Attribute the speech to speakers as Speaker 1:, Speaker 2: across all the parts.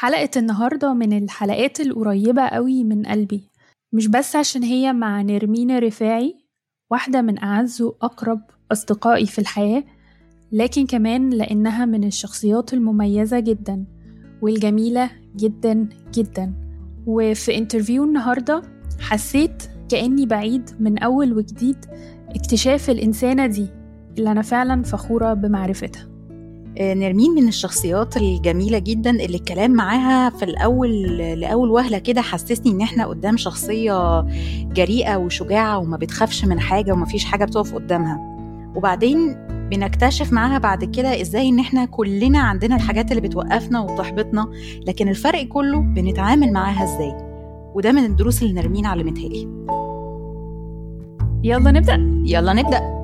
Speaker 1: حلقة النهاردة من الحلقات القريبة قوي من قلبي. مش بس عشان هي مع نرمين رفاعي واحدة من أعز وأقرب أصدقائي في الحياة لكن كمان لأنها من الشخصيات المميزة جدا والجميلة جدا جدا. وفي انترفيو النهاردة حسيت كأني بعيد من أول وجديد اكتشاف الإنسانة دي اللي أنا فعلا فخورة بمعرفتها.
Speaker 2: نرمين من الشخصيات الجميلة جدا اللي الكلام معاها في الأول لأول وهلة كده حسسني إن إحنا قدام شخصية جريئة وشجاعة وما بتخافش من حاجة وما فيش حاجة بتقف قدامها. وبعدين بنكتشف معاها بعد كده إزاي إن إحنا كلنا عندنا الحاجات اللي بتوقفنا وبتحبطنا لكن الفرق كله بنتعامل معاها إزاي؟ وده من الدروس اللي نرمين علمتها لي.
Speaker 1: يلا نبدأ.
Speaker 2: يلا نبدأ.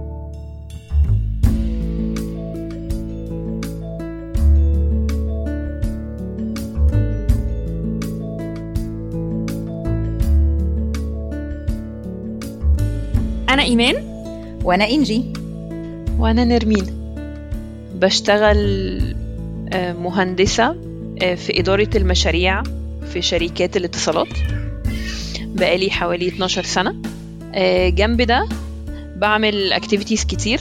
Speaker 1: أنا إيمان
Speaker 2: وأنا إنجي.
Speaker 3: وأنا نرمين. بشتغل آه، مهندسة آه، في إدارة المشاريع في شركات الاتصالات. بقالي حوالي 12 سنة. آه، جنب ده بعمل activities كتير.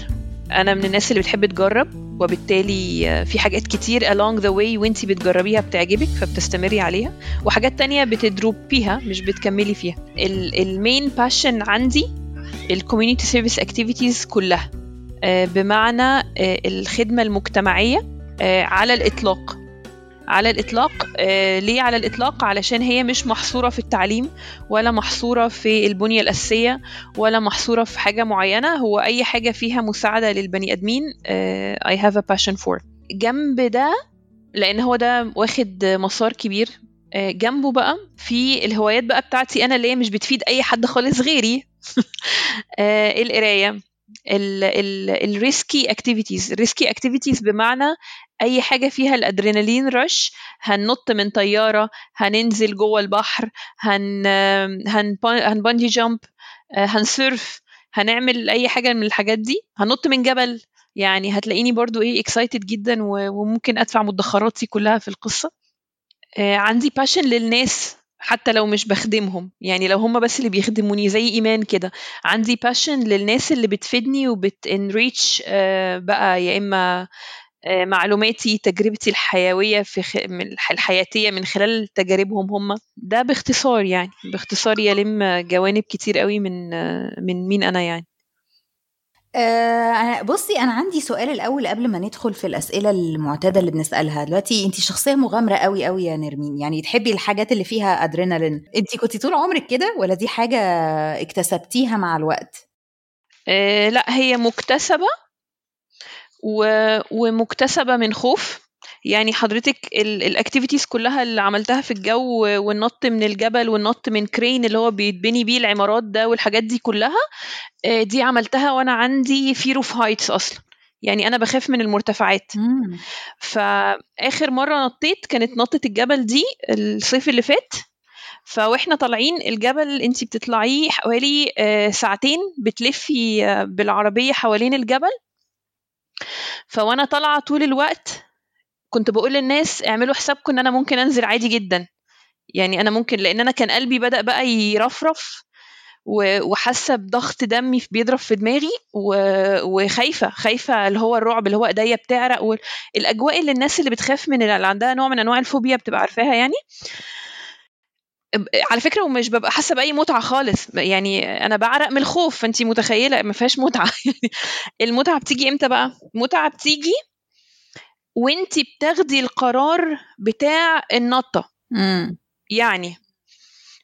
Speaker 3: أنا من الناس اللي بتحب تجرب وبالتالي في حاجات كتير along the way وانتي بتجربيها بتعجبك فبتستمري عليها. وحاجات تانية بت drop يها مش بتكملي فيها. ال main passion عندي ال community service activities كلها. آه، بمعنى آه، الخدمة المجتمعية آه، على الإطلاق. على الإطلاق ليه على الإطلاق؟ علشان هي مش محصورة في التعليم ولا محصورة في البنية الأساسية ولا محصورة في حاجة معينة. هو أي حاجة فيها مساعدة للبني آدمين آه، I have a passion for. جنب ده لأن هو ده واخد مسار كبير جنبه بقى في الهوايات بقى بتاعتي أنا اللي هي مش بتفيد أي حد خالص غيري. آه، القراية ال risky activities ال risky activities بمعنى أي حاجة فيها ال adrenaline rush هننط من طيارة هننزل جوه البحر هن هن هن bungee jump هن surf هنعمل أي حاجة من الحاجات دي. هنط من جبل. يعني هتلاقيني برضو إيه excited جدا وممكن أدفع مدخراتي كلها في القصة. آه، عندي passion للناس. حتى لو مش بخدمهم يعني لو هم بس اللي بيخدموني زي إيمان كده. عندي باشن للناس اللي بتفيدني وبت enrich آه، بقى يا إما آه، معلوماتي تجربتي الحيوية في خ... الحياتية من خلال تجاربهم هم ده باختصار يعني. باختصار يلم جوانب كتير قوي من آه، من مين أنا يعني.
Speaker 2: آه بصي أنا عندي سؤال الأول قبل ما ندخل في الأسئلة المعتادة اللي بنسألها. دلوقتي انت شخصية مغامرة قوي قوي يا نرمين. يعني تحبي الحاجات اللي فيها ادرينالين انت كنتي طول عمرك كده ولا دي حاجة اكتسبتيها مع الوقت؟
Speaker 3: آه، لا هي مكتسبة و... ومكتسبة من خوف. يعني حضرتك ال activities كلها اللي عملتها في الجو والنط من الجبل والنط من crane اللي هو بيتبني بيه العمارات ده والحاجات دي كلها آه، دي عملتها وأنا عندي fear of heights أصلا. يعني أنا بخاف من المرتفعات.
Speaker 2: مم.
Speaker 3: فآخر مرة نطيت كانت نطة الجبل دي الصيف اللي فات. فوإحنا طالعين الجبل انت بتطلعيه حوالي آه، ساعتين بتلفي آه، بالعربية حوالين الجبل. فوأنا طالعة طول الوقت كنت بقول للناس اعملوا حسابكم ان أنا ممكن انزل عادي جدا. يعني أنا ممكن لأن أنا كان قلبي بدأ بقى يرفرف وحاسة بضغط دمي بيضرب في دماغي وخايفة خايفة اللي هو الرعب اللي هو إيديا بتعرق والاجواء اللي الناس اللي بتخاف من اللي عندها نوع من أنواع الفوبيا بتبقى عارفاها يعني. على فكرة ومش ببقى حاسة بأي متعة خالص. يعني أنا بعرق من الخوف فانت متخيلة؟ ما فيهاش متعة. يعني المتعة بتيجي إمتى بقى؟ المتعة بتيجي وانت بتاخدي القرار بتاع النطة.
Speaker 2: مم.
Speaker 3: يعني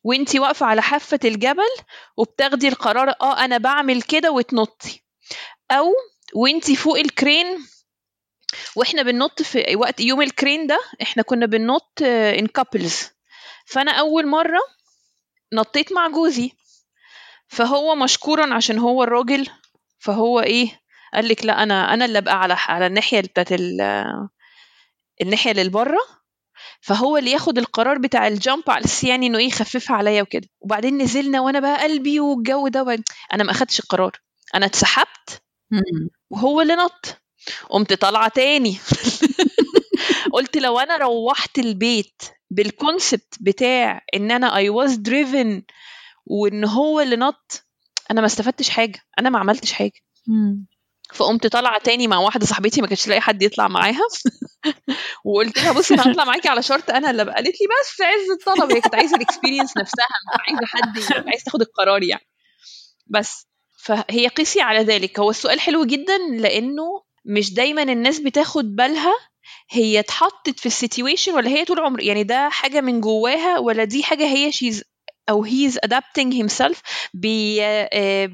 Speaker 3: وانتي واقفة على حافة الجبل وبتاخدي القرار آه أنا بعمل كده وتنطي أو وانتي فوق ال crane وإحنا بننط في وقت يوم ال crane ده إحنا كنا بننط in couples فأنا أول مرة نطيت مع جوزي. فهو مشكورا عشان هو الراجل فهو إيه قال لك لا أنا أنا اللي أبقى على على الناحية بتاعت ال- الناحية اللي بره فهو اللي ياخد القرار بتاع الجامب على أساس يعني إنه إيه يخففها عليا وكده. وبعدين نزلنا وأنا بقى قلبي والجو ده أنا ما أخدتش القرار. أنا اتسحبت. وهو اللي نط. قمت طالعة تاني. قلت لو أنا روحت البيت بال concept بتاع إن أنا I was driven وإن هو اللي نط أنا ما استفدتش حاجة. أنا ما عملتش
Speaker 1: حاجة.
Speaker 3: فقمت طالعة تاني مع واحدة صاحبتي ما كانش لاقي حد يطلع معاها. وقلت لها بصي أنا هطلع معاكي على شرط أنا اللي قالت لي بس في عز الطلب. هي كانت عايزة ال experience نفسها مش عايزة حد عايز تاخد القرار يعني. بس فهي قيسي على ذلك. هو السؤال حلو جدا لأنه مش دايما الناس بتاخد بالها هي اتحطت في ال situation ولا هي طول عمر يعني ده حاجة من جواها ولا دي حاجة هي she's أو he's بي آه،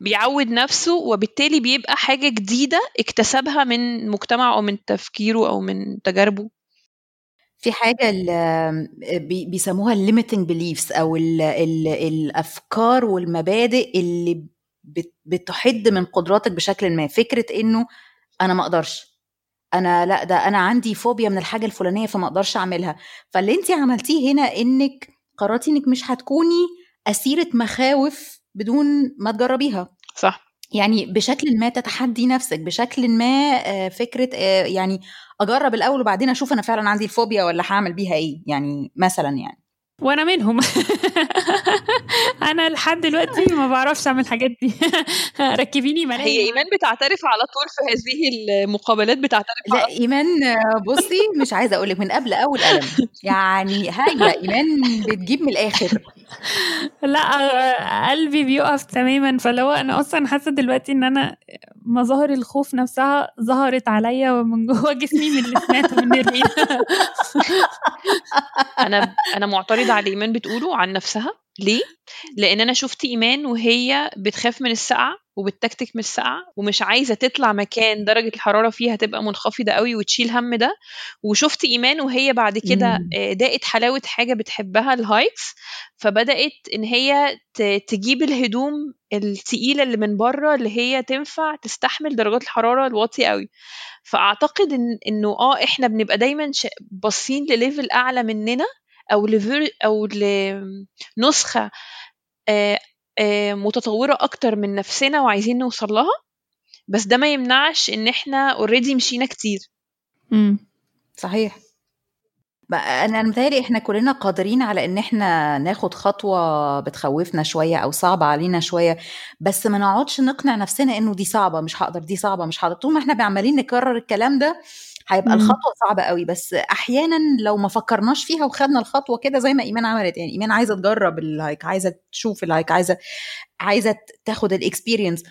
Speaker 3: بيعود نفسه وبالتالي بيبقى حاجة جديدة اكتسبها من مجتمعه أو من تفكيره أو من تجاربه.
Speaker 2: في حاجة بيسموها limiting beliefs أو ال ال الأفكار والمبادئ اللي بت- بتحد من قدراتك بشكل ما. فكرة إنه أنا ما أقدرش. أنا لا ده أنا عندي فوبيا من الحاجة الفلانية فما أقدرش أعملها. فاللي أنت عملتيه هنا إنك قررتي إنك مش هتكوني أسيرة مخاوف بدون ما تجربيها.
Speaker 3: صح.
Speaker 2: يعني بشكل ما تتحدي نفسك بشكل ما آه، فكرة آه، يعني أجرب الأول وبعدين أشوف أنا فعلا عندي الفوبيا ولا هعمل بيها إيه يعني مثلا يعني.
Speaker 1: وأنا منهم. أنا لحد دلوقتي ما بعرفش أعمل الحاجات دي. ركبيني ملاهي
Speaker 3: هي إيمان بتعترف على طول في هذه المقابلات بتعترف
Speaker 2: لا
Speaker 3: على
Speaker 2: إيمان آه، بصي مش عايزة أقولك من قبل أول قلم. يعني هايلة إيمان بتجيب من الآخر.
Speaker 1: لا قلبي بيقف تماما. فلو أنا أصلا حاسة دلوقتي إن أنا مظاهر الخوف نفسها ظهرت عليا ومن جوه جسمي من اللي سمعته من نرمين
Speaker 3: أنا أنا معترضة على إيمان بتقوله عن نفسها. ليه؟ لأن أنا شفت إيمان وهي بتخاف من السقعه وبتكتك من السقعه ومش عايزة تطلع مكان درجة الحرارة فيها تبقى منخفضة قوي وتشيل هم ده. وشفت إيمان وهي بعد كده. آه، داقت حلاوة حاجة بتحبها الهايكس. فبدأت إن هي تجيب الهدوم التقيلة اللي من بره اللي هي تنفع تستحمل درجات الحرارة الواطية قوي. فأعتقد ان إنه آه إحنا بنبقى دايما باصين لل level أعلى مننا أو ل ver- أو لنسخه آه، متطورة أكتر من نفسنا وعايزين نوصل لها. بس ده ما يمنعش إن إحنا already مشينا كتير.
Speaker 1: مم.
Speaker 2: صحيح. أنا أنا متهيألي إحنا كلنا قادرين على إن إحنا ناخد خطوة بتخوفنا شوية أو صعبه علينا شوية. بس ما نقعدش نقنع نفسنا إنه دي صعبة مش هقدر دي صعبة مش هقدر. طول ما إحنا عمالين نكرر الكلام ده هيبقى
Speaker 1: مم.
Speaker 2: الخطوة صعبة قوي بس أحيانا لو ما فكرناش فيها وخدنا الخطوة كده زي ما إيمان عملت يعني إيمان عايزة تجرب ال hike عايزة تشوف ال hike عايزة عايزة تاخد ال experience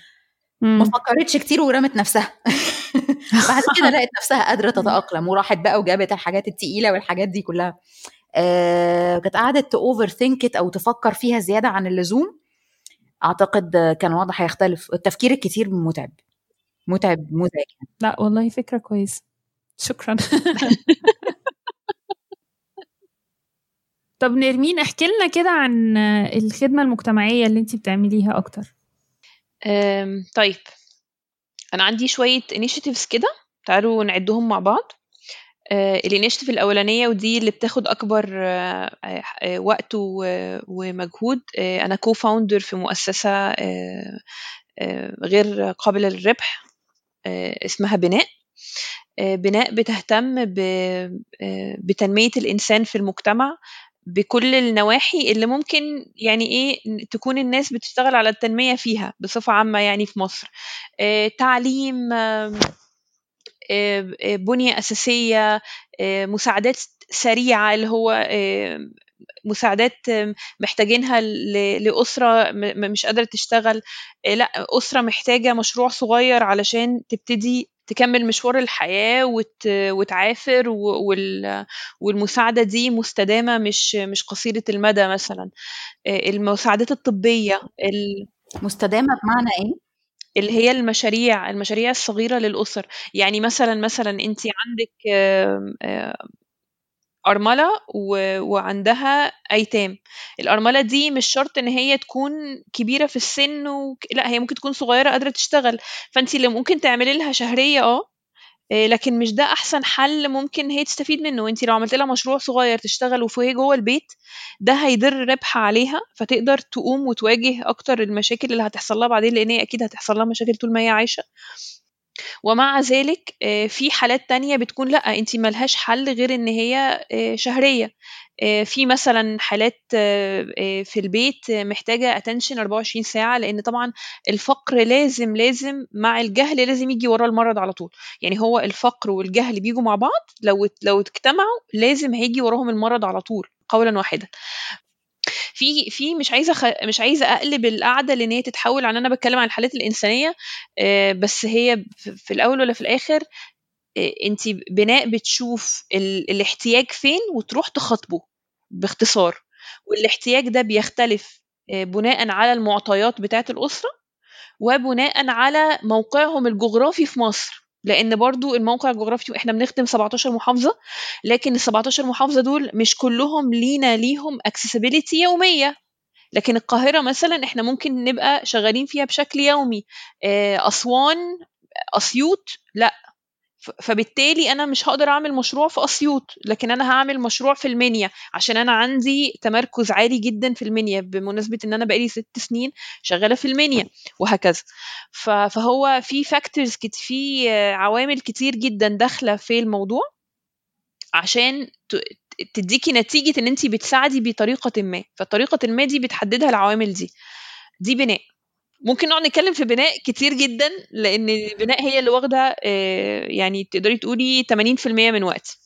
Speaker 2: ما
Speaker 1: مم.
Speaker 2: فكرتش كتير ورمت نفسها. بعد كده لقت نفسها قادرة تتأقلم وراحت بقى وجابت الحاجات التقيلة والحاجات دي كلها. آه كانت قعدت overthink it أو تفكر فيها زيادة عن اللزوم. أعتقد كان الوضع هيختلف التفكير الكتير متعب. متعب مزعج
Speaker 1: لأ والله فكرة كويسة. شكرا. طب نرمين احكي لنا كده عن الخدمة المجتمعية اللي انت بتعمليها
Speaker 3: أكتر. طيب. أنا عندي شوية initiatives كده. تعالوا نعدهم مع بعض. ال initiative الأولانية ودي اللي بتاخد أكبر آه، آه، وقت ومجهود. آه، أنا co-founder في مؤسسة آه، آه، غير قابلة للربح آه، اسمها بناء. آه، بناء بتهتم آه، بتنمية الإنسان في المجتمع بكل النواحي اللي ممكن يعني إيه تكون الناس بتشتغل على التنمية فيها بصفة عامة يعني في مصر. آه، تعليم آه، آه، أساسية آه، مساعدات سريعة اللي هو آه، مساعدات آه، محتاجينها لأسرة مش قادرة تشتغل. آه، لأ أسرة محتاجة مشروع صغير علشان تبتدي تكمل مشوار الحياة وت... وتعافر و... وال... والمساعدة دي مستدامة مش مش قصيرة المدى مثلا. آه، المساعدات الطبية ال...
Speaker 2: مستدامة بمعنى إيه؟
Speaker 3: اللي هي المشاريع المشاريع الصغيرة للأسر. يعني مثلا مثلا انت عندك أرملة و- وعندها أيتام. الأرملة دي مش شرط إن هي تكون كبيرة في السن و... لا هي ممكن تكون صغيرة قادرة تشتغل. فانت اللي ممكن تعملي لها شهرية آه آه، لكن مش ده أحسن حل ممكن هي تستفيد منه. انت لو عملت لها مشروع صغير تشتغل وهي جوه البيت ده هيدر ربح عليها فتقدر تقوم وتواجه أكتر المشاكل اللي هتحصل لها بعدين لأن هي أكيد هتحصل لها مشاكل طول ما هي عايشة. ومع ذلك آه، في حالات تانية بتكون لأ انت ملهاش حل غير إن هي آه، شهرية. آه، في مثلا حالات في البيت محتاجة اتنشن 24 ساعة لأن طبعا الفقر لازم لازم مع الجهل لازم يجي وراه المرض على طول. يعني هو الفقر والجهل بيجوا مع بعض لو لو اجتمعوا لازم هيجي وراهم المرض على طول قولا واحدا. في في مش عايزة خ... مش عايزة أقلب القعدة لإن هي تتحول عن أنا بتكلم عن الحالات الإنسانية آه، بس هي في الأول ولا في الآخر آه، انت بناء بتشوف ال... الاحتياج فين وتروح تخاطبه باختصار. والاحتياج ده بيختلف آه، بناء على المعطيات بتاعة الأسرة وبناء على موقعهم الجغرافي في مصر. لأن برضو الموقع الجغرافي إحنا بنخدم 17 محافظة لكن ال 17 محافظة دول مش كلهم لينا ليهم اكسسبيليتي يومية. لكن القاهرة مثلا إحنا ممكن نبقى شغالين فيها بشكل يومي. آه، أسوان أسيوط لأ. فبالتالي أنا مش هقدر أعمل مشروع في أسيوط لكن أنا هعمل مشروع في المنيا عشان أنا عندي تمركز عالي جدا في المنيا بمناسبة إن أنا بقالي ست سنين شغالة في المنيا وهكذا. فهو في فاكتورز في عوامل كتير جدا داخلة في الموضوع عشان تديكي نتيجة إن انت بتساعدي بطريقة ما فالطريقة ما دي بتحددها العوامل دي. دي بناء. ممكن نقعد نتكلم في بناء كتير جدا لأن البناء هي اللي واخدة آه، يعني تقدري تقولي 80% من وقتي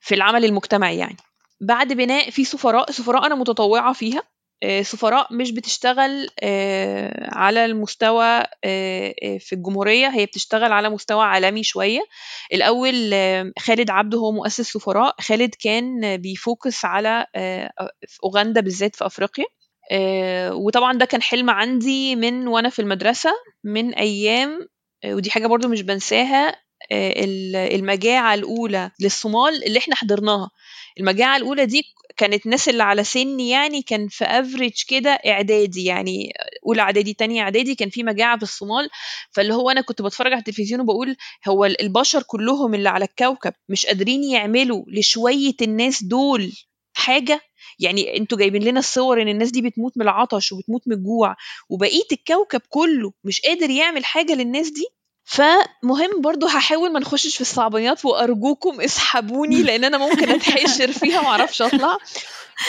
Speaker 3: في العمل المجتمعي يعني. بعد بناء في سفراء سفراء أنا متطوعة فيها آه، سفراء مش بتشتغل آه، على المستوى في الجمهورية هي بتشتغل على مستوى عالمي شوية. الأول خالد عبده هو مؤسس سفراء خالد كان بي focus على أوغندا بالذات في أفريقيا. وطبعا ده كان حلم عندي من وأنا في المدرسة من أيام آه، ودي حاجة برضو مش بنساها آه، المجاعة الأولى للصومال اللي إحنا حضرناها. المجاعة الأولى دي كانت ناس اللي على سني يعني كان في average كده إعدادي يعني أولى إعدادي تانية إعدادي كان في مجاعة في الصومال. فاللي هو أنا كنت بتفرج على التلفزيون وبقول هو البشر كلهم اللي على الكوكب مش قادرين يعملوا لشوية الناس دول حاجة؟ يعني أنتوا جايبين لنا الصور ان الناس دي بتموت من العطش وبتموت من الجوع وبقية الكوكب كله مش قادر يعمل حاجة للناس دي فمهم برضو هحاول ما نخشش في الصعبانيات وأرجوكم اسحبوني لأن أنا ممكن أتحشر فيها ما أعرفش أطلع.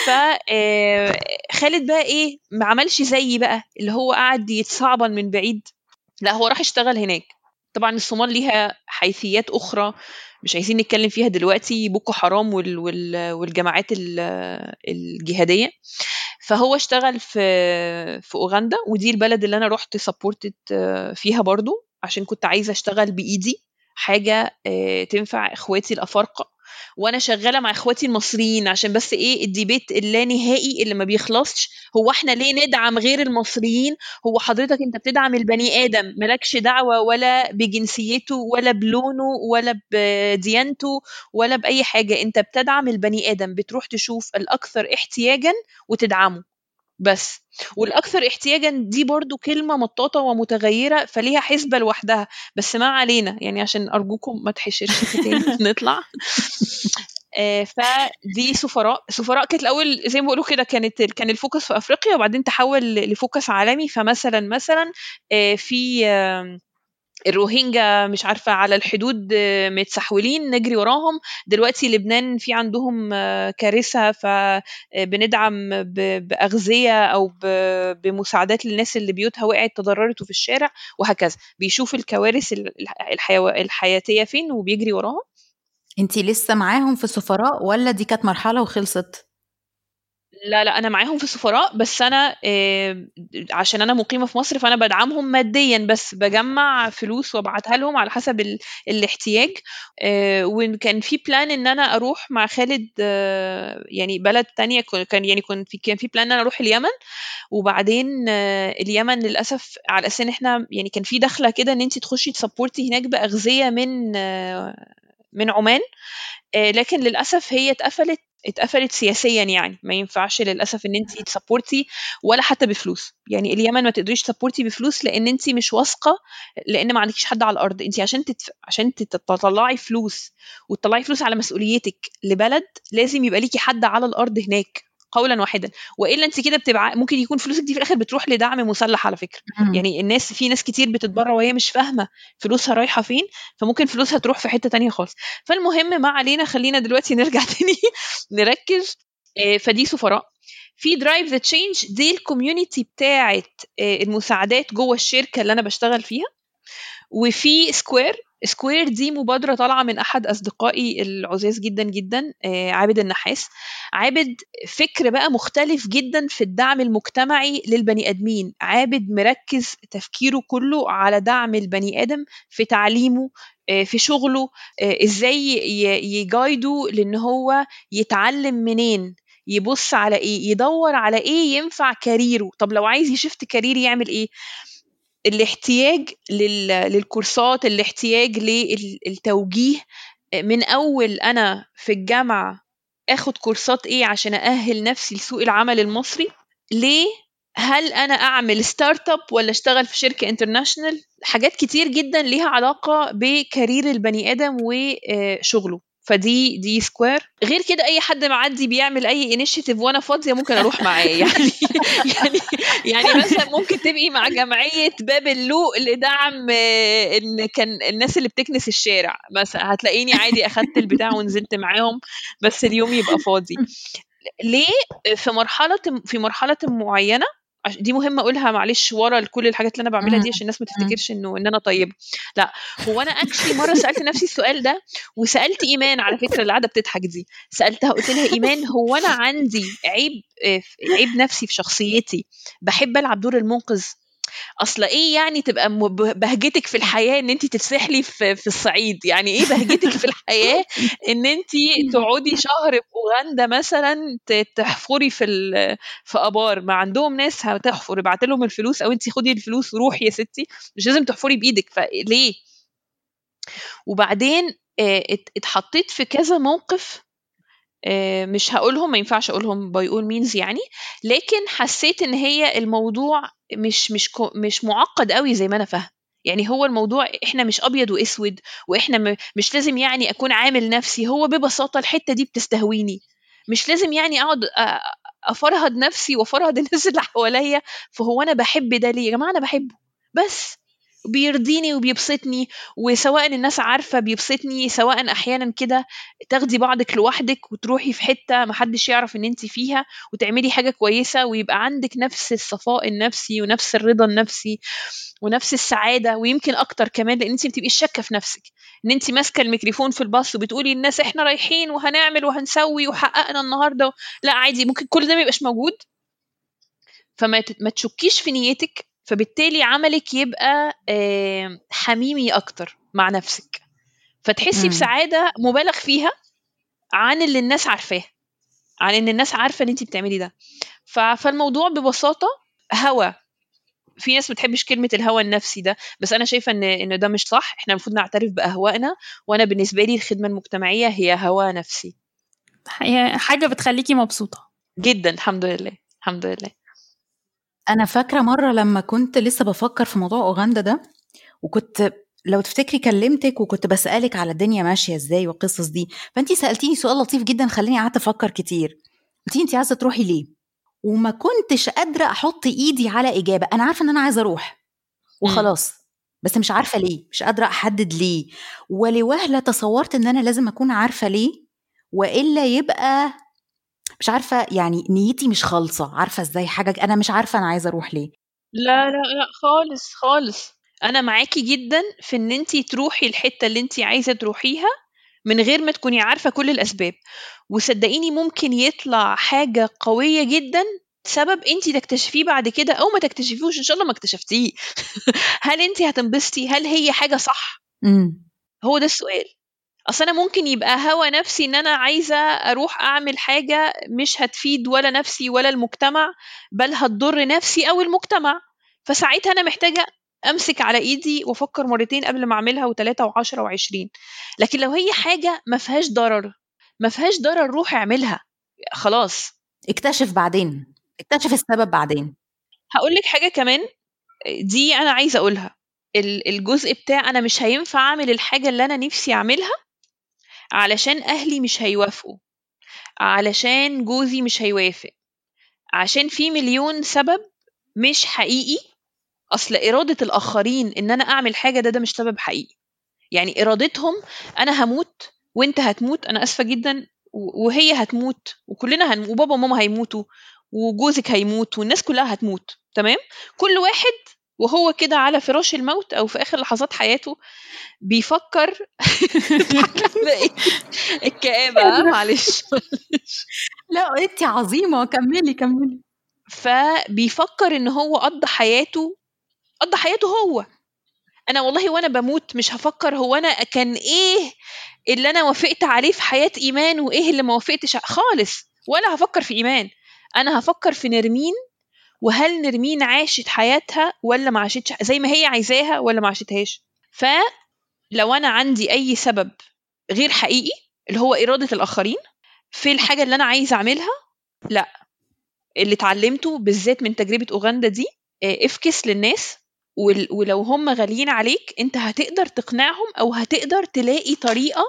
Speaker 3: ف آه، خالد بقى إيه ما عملش زيي بقى اللي هو قعد يتصعبن من بعيد. لا هو راح اشتغل هناك. طبعا الصومال ليها حيثيات أخرى. مش عايزين نتكلم فيها دلوقتي بوكو حرام وال وال والجماعات الجهادية. فهو اشتغل في في أوغندا ودي البلد اللي أنا رحت supported فيها برضو عشان كنت عايزة أشتغل بإيدي حاجة آه، تنفع إخواتي الأفارقة. وأنا شغاله مع اخواتي المصريين عشان بس إيه ال debate اللانهائي اللي ما بيخلصش. هو إحنا ليه ندعم غير المصريين؟ هو حضرتك انت بتدعم البني آدم مالكش دعوة ولا بجنسيته ولا بلونه ولا بديانته ولا بأي حاجة. انت بتدعم البني آدم بتروح تشوف الأكثر احتياجا وتدعمه. بس. والأكثر احتياجا دي برضو كلمة مطاطة ومتغيرة فليها حسبة لوحدها بس ما علينا يعني عشان أرجوكم ما تحشرش تاني نطلع. آه، فدي سفراء. سفراء كانت الأول زي ما بيقولوا كده كانت كان ال focus في أفريقيا وبعدين تحول ل focus عالمي فمثلا مثلا آه، في الروهينجا مش عارفة على الحدود آه، متسحولين نجري وراهم. دلوقتي لبنان في عندهم آه، كارثة فبندعم آه، بأغذية أو بمساعدات للناس اللي بيوتها وقعت تضررت في الشارع وهكذا. بيشوف الكوارث الحياتية فين وبيجري وراها.
Speaker 2: انتي لسه معاهم في السفراء ولا دي كانت مرحلة وخلصت؟
Speaker 3: لا لا أنا معاهم في السفراء بس أنا آه، عشان أنا مقيمة في مصر فأنا بدعمهم ماديا بس بجمع فلوس وأبعتها لهم على حسب ال... الاحتياج. آه، وكان في plan إن أنا أروح مع خالد آه، يعني بلد تانية كان يعني كان في كان في plan إن أنا أروح اليمن. وبعدين اليمن للأسف على أساس إن إحنا يعني كان في دخلة كده إن انت تخشي ت support ي هناك بأغذية من من عمان لكن للأسف هي اتقفلت اتقفلت سياسيا يعني. ما ينفعش للأسف إن انت ت support ي ولا حتى بفلوس. يعني اليمن ما تقدريش ت support ي بفلوس لأن انت مش واثقة لأن ما عندكيش حد على الأرض. انت عشان تتف... عشان تطلعي فلوس وتطلعي فلوس على مسؤوليتك لبلد لازم يبقى ليكي حد على الأرض هناك. قولا واحدا. وإلا أنت كده بتبقى ممكن يكون فلوسك دي في الآخر بتروح لدعم مسلح على فكرة.
Speaker 2: مم.
Speaker 3: يعني الناس في ناس كتير بتتبرع وهي مش فاهمة فلوسها رايحة فين فممكن فلوسها تروح في حتة تانية خالص. فالمهم ما علينا خلينا دلوقتي نرجع تاني نركز. آه، فدي سفراء. في Drive the Change دي ال community بتاعت آه، المساعدات جوه الشركة اللي أنا بشتغل فيها. وفي Square Square دي مبادرة طالعة من أحد أصدقائي العزاز جدا جدا آه، عابد النحاس. عابد فكر بقى مختلف جدا في الدعم المجتمعي للبني آدمين. عابد مركز تفكيره كله على دعم البني آدم في تعليمه آه، في شغله آه، إزاي يجايده لأن هو يتعلم منين يبص على إيه يدور على إيه ينفع كاريره. طب لو عايز يشفت كارير يعمل إيه؟ الاحتياج لل... للكورسات الاحتياج للتوجيه. من أول أنا في الجامعة آخد كورسات إيه عشان أأهل نفسي لسوق العمل المصري؟ ليه؟ هل أنا أعمل startup ولا أشتغل في شركة international حاجات كتير جدا ليها علاقة ب career البني آدم وشغله. فدي the square غير كده أي حد معدي بيعمل أي initiative وأنا فاضية ممكن أروح معاه. يعني يعني يعني مثلا ممكن تبقي مع جمعية باب اللوق لدعم آه، إن كان الناس اللي بتكنس الشارع. مثلا هتلاقيني عادي أخدت البتاع ونزلت معاهم بس اليوم يبقى فاضي. ليه؟ في مرحلة في مرحلة معينة عش- دي مهمة أقولها معلش ورا كل الحاجات اللي أنا بعملها دي عشان الناس ما تفتكرش إنه إن أنا طيبه لأ هو أنا اكشلي مرة سألت نفسي السؤال ده وسألت إيمان على فكرة اللي قاعدة بتضحك دي. سألتها قلت لها إيمان هو أنا عندي عيب آه، عيب نفسي في شخصيتي. بحب ألعب دور المنقذ. أصل إيه يعني تبقى بهجتك في الحياة إن انت تتسحلي في في الصعيد؟ يعني إيه بهجتك في الحياة إن انت تقعدي شهر في أوغندا مثلا تحفري في في آبار؟ ما عندهم ناس هتحفر ابعت لهم الفلوس أو انت خدي الفلوس وروحي يا ستي مش لازم تحفري بإيدك فليه وبعدين آه، ات- اتحطيت في كذا موقف مش هقولهم ما ينفعش أقولهم by all means يعني لكن حسيت إن هي الموضوع مش مش مش معقد قوي زي ما أنا فاهم يعني هو الموضوع إحنا مش أبيض وأسود وإحنا مش لازم يعني أكون عامل نفسي هو ببساطة الحتة دي بتستهويني. مش لازم يعني أقعد أفرهد نفسي وأفرهد الناس اللي حواليا فهو أنا بحب ده ليه؟ يا جماعة أنا بحبه. بس بيرضيني وبيبسطني وسواء الناس عارفة بيبسطني سواء أحيانا كده تاخدي بعضك لوحدك وتروحي في حتة محدش يعرف إن انت فيها وتعملي حاجة كويسة ويبقى عندك نفس الصفاء النفسي ونفس الرضا النفسي ونفس السعادة ويمكن أكتر كمان لأن انت بتبقي شاكة في نفسك. إن انت ماسكة الميكروفون في الباص وبتقولي الناس إحنا رايحين وهنعمل وهنسوي وحققنا النهارده لا عادي ممكن كل ده ما يبقاش موجود. فما تشكيش في نيتك فبالتالي عملك يبقى حميمي أكتر مع نفسك. فتحسي. بسعادة مبالغ فيها عن اللي الناس عارفاه عن إن الناس عارفة إن انت بتعملي ده. فالموضوع ببساطة هوى في ناس ما بتحبش كلمة الهوى النفسي ده بس أنا شايفة إن إن ده مش صح. إحنا المفروض نعترف بأهوائنا وأنا بالنسبة لي الخدمة المجتمعية هي هوى نفسي.
Speaker 1: هي حاجة بتخليكي مبسوطة.
Speaker 3: جدا الحمد لله الحمد لله.
Speaker 2: أنا فاكرة مرة لما كنت لسه بفكر في موضوع أوغندا ده وكنت لو تفتكري كلمتك وكنت بسألك على الدنيا ماشية إزاي والقصص دي فانت سألتيني سؤال لطيف جدا خلاني قعدت أفكر كتير. قلتي انت عايزة تروحي ليه؟ وما كنتش قادرة أحط إيدي على إجابة. أنا عارفة إن أنا عايزة أروح. وخلاص. بس مش عارفة ليه. مش قادرة أحدد ليه. ولوهلة تصورت إن أنا لازم أكون عارفة ليه وإلا يبقى مش عارفة يعني نيتي مش خالصة عارفة إزاي حاجة أنا مش عارفة أنا عايزة أروح ليه.
Speaker 3: لا لا لا خالص خالص. أنا معاكي جدا في إن انت تروحي الحتة اللي انت عايزة تروحيها من غير ما تكوني عارفة كل الأسباب. وصدقيني ممكن يطلع حاجة قوية جدا سبب انت تكتشفيه بعد كده أو ما تكتشفيهوش إن شاء الله ما اكتشفتيه. هل انت هتنبسطي؟ هل هي حاجة صح؟
Speaker 2: امم.
Speaker 3: هو ده السؤال. أصل أنا ممكن يبقى هوى نفسي إن أنا عايزة أروح أعمل حاجة مش هتفيد ولا نفسي ولا المجتمع بل هتضر نفسي أو المجتمع. فساعتها أنا محتاجة أمسك على إيدي وأفكر مرتين قبل ما أعملها وثلاثه وعشرة وعشرين. لكن لو هي حاجة ما فيهاش ضرر ما فيهاش ضرر روح اعملها. خلاص.
Speaker 2: اكتشف بعدين. اكتشف السبب بعدين.
Speaker 3: هقول لك حاجة كمان دي أنا عايزة أقولها. ال- الجزء بتاع أنا مش هينفع أعمل الحاجة اللي أنا نفسي أعملها علشان أهلي مش هيوافقوا علشان جوزي مش هيوافق عشان في مليون سبب مش حقيقي. أصل إرادة الآخرين إن أنا أعمل حاجة ده ده مش سبب حقيقي. يعني إرادتهم أنا هموت وأنت هتموت أنا آسفة جدا وهي هتموت وكلنا هنموت وبابا وماما هيموتوا وجوزك هيموت والناس كلها هتموت تمام؟ كل واحد وهو كده على فراش الموت أو في آخر لحظات حياته بيفكر الكآبة معلش
Speaker 2: لا انت عظيمة كملي كملي.
Speaker 3: فبيفكر إن هو قضى حياته قضى حياته هو. أنا والله وأنا بموت مش هفكر هو أنا كان إيه اللي أنا وافقت عليه في حياة إيمان وإيه اللي ما وافقتش خالص ولا هفكر في إيمان. أنا هفكر في نرمين وهل نرمين عاشت حياتها ولا ما عاشتش زي ما هي عايزاها ولا ما عاشتهاش. فلو أنا عندي أي سبب غير حقيقي اللي هو إرادة الآخرين في الحاجة اللي أنا عايزه أعملها لا. اللي اتعلمته بالذات من تجربة أوغندا دي افكس للناس ولو هم غاليين عليك أنت هتقدر تقنعهم أو هتقدر تلاقي طريقة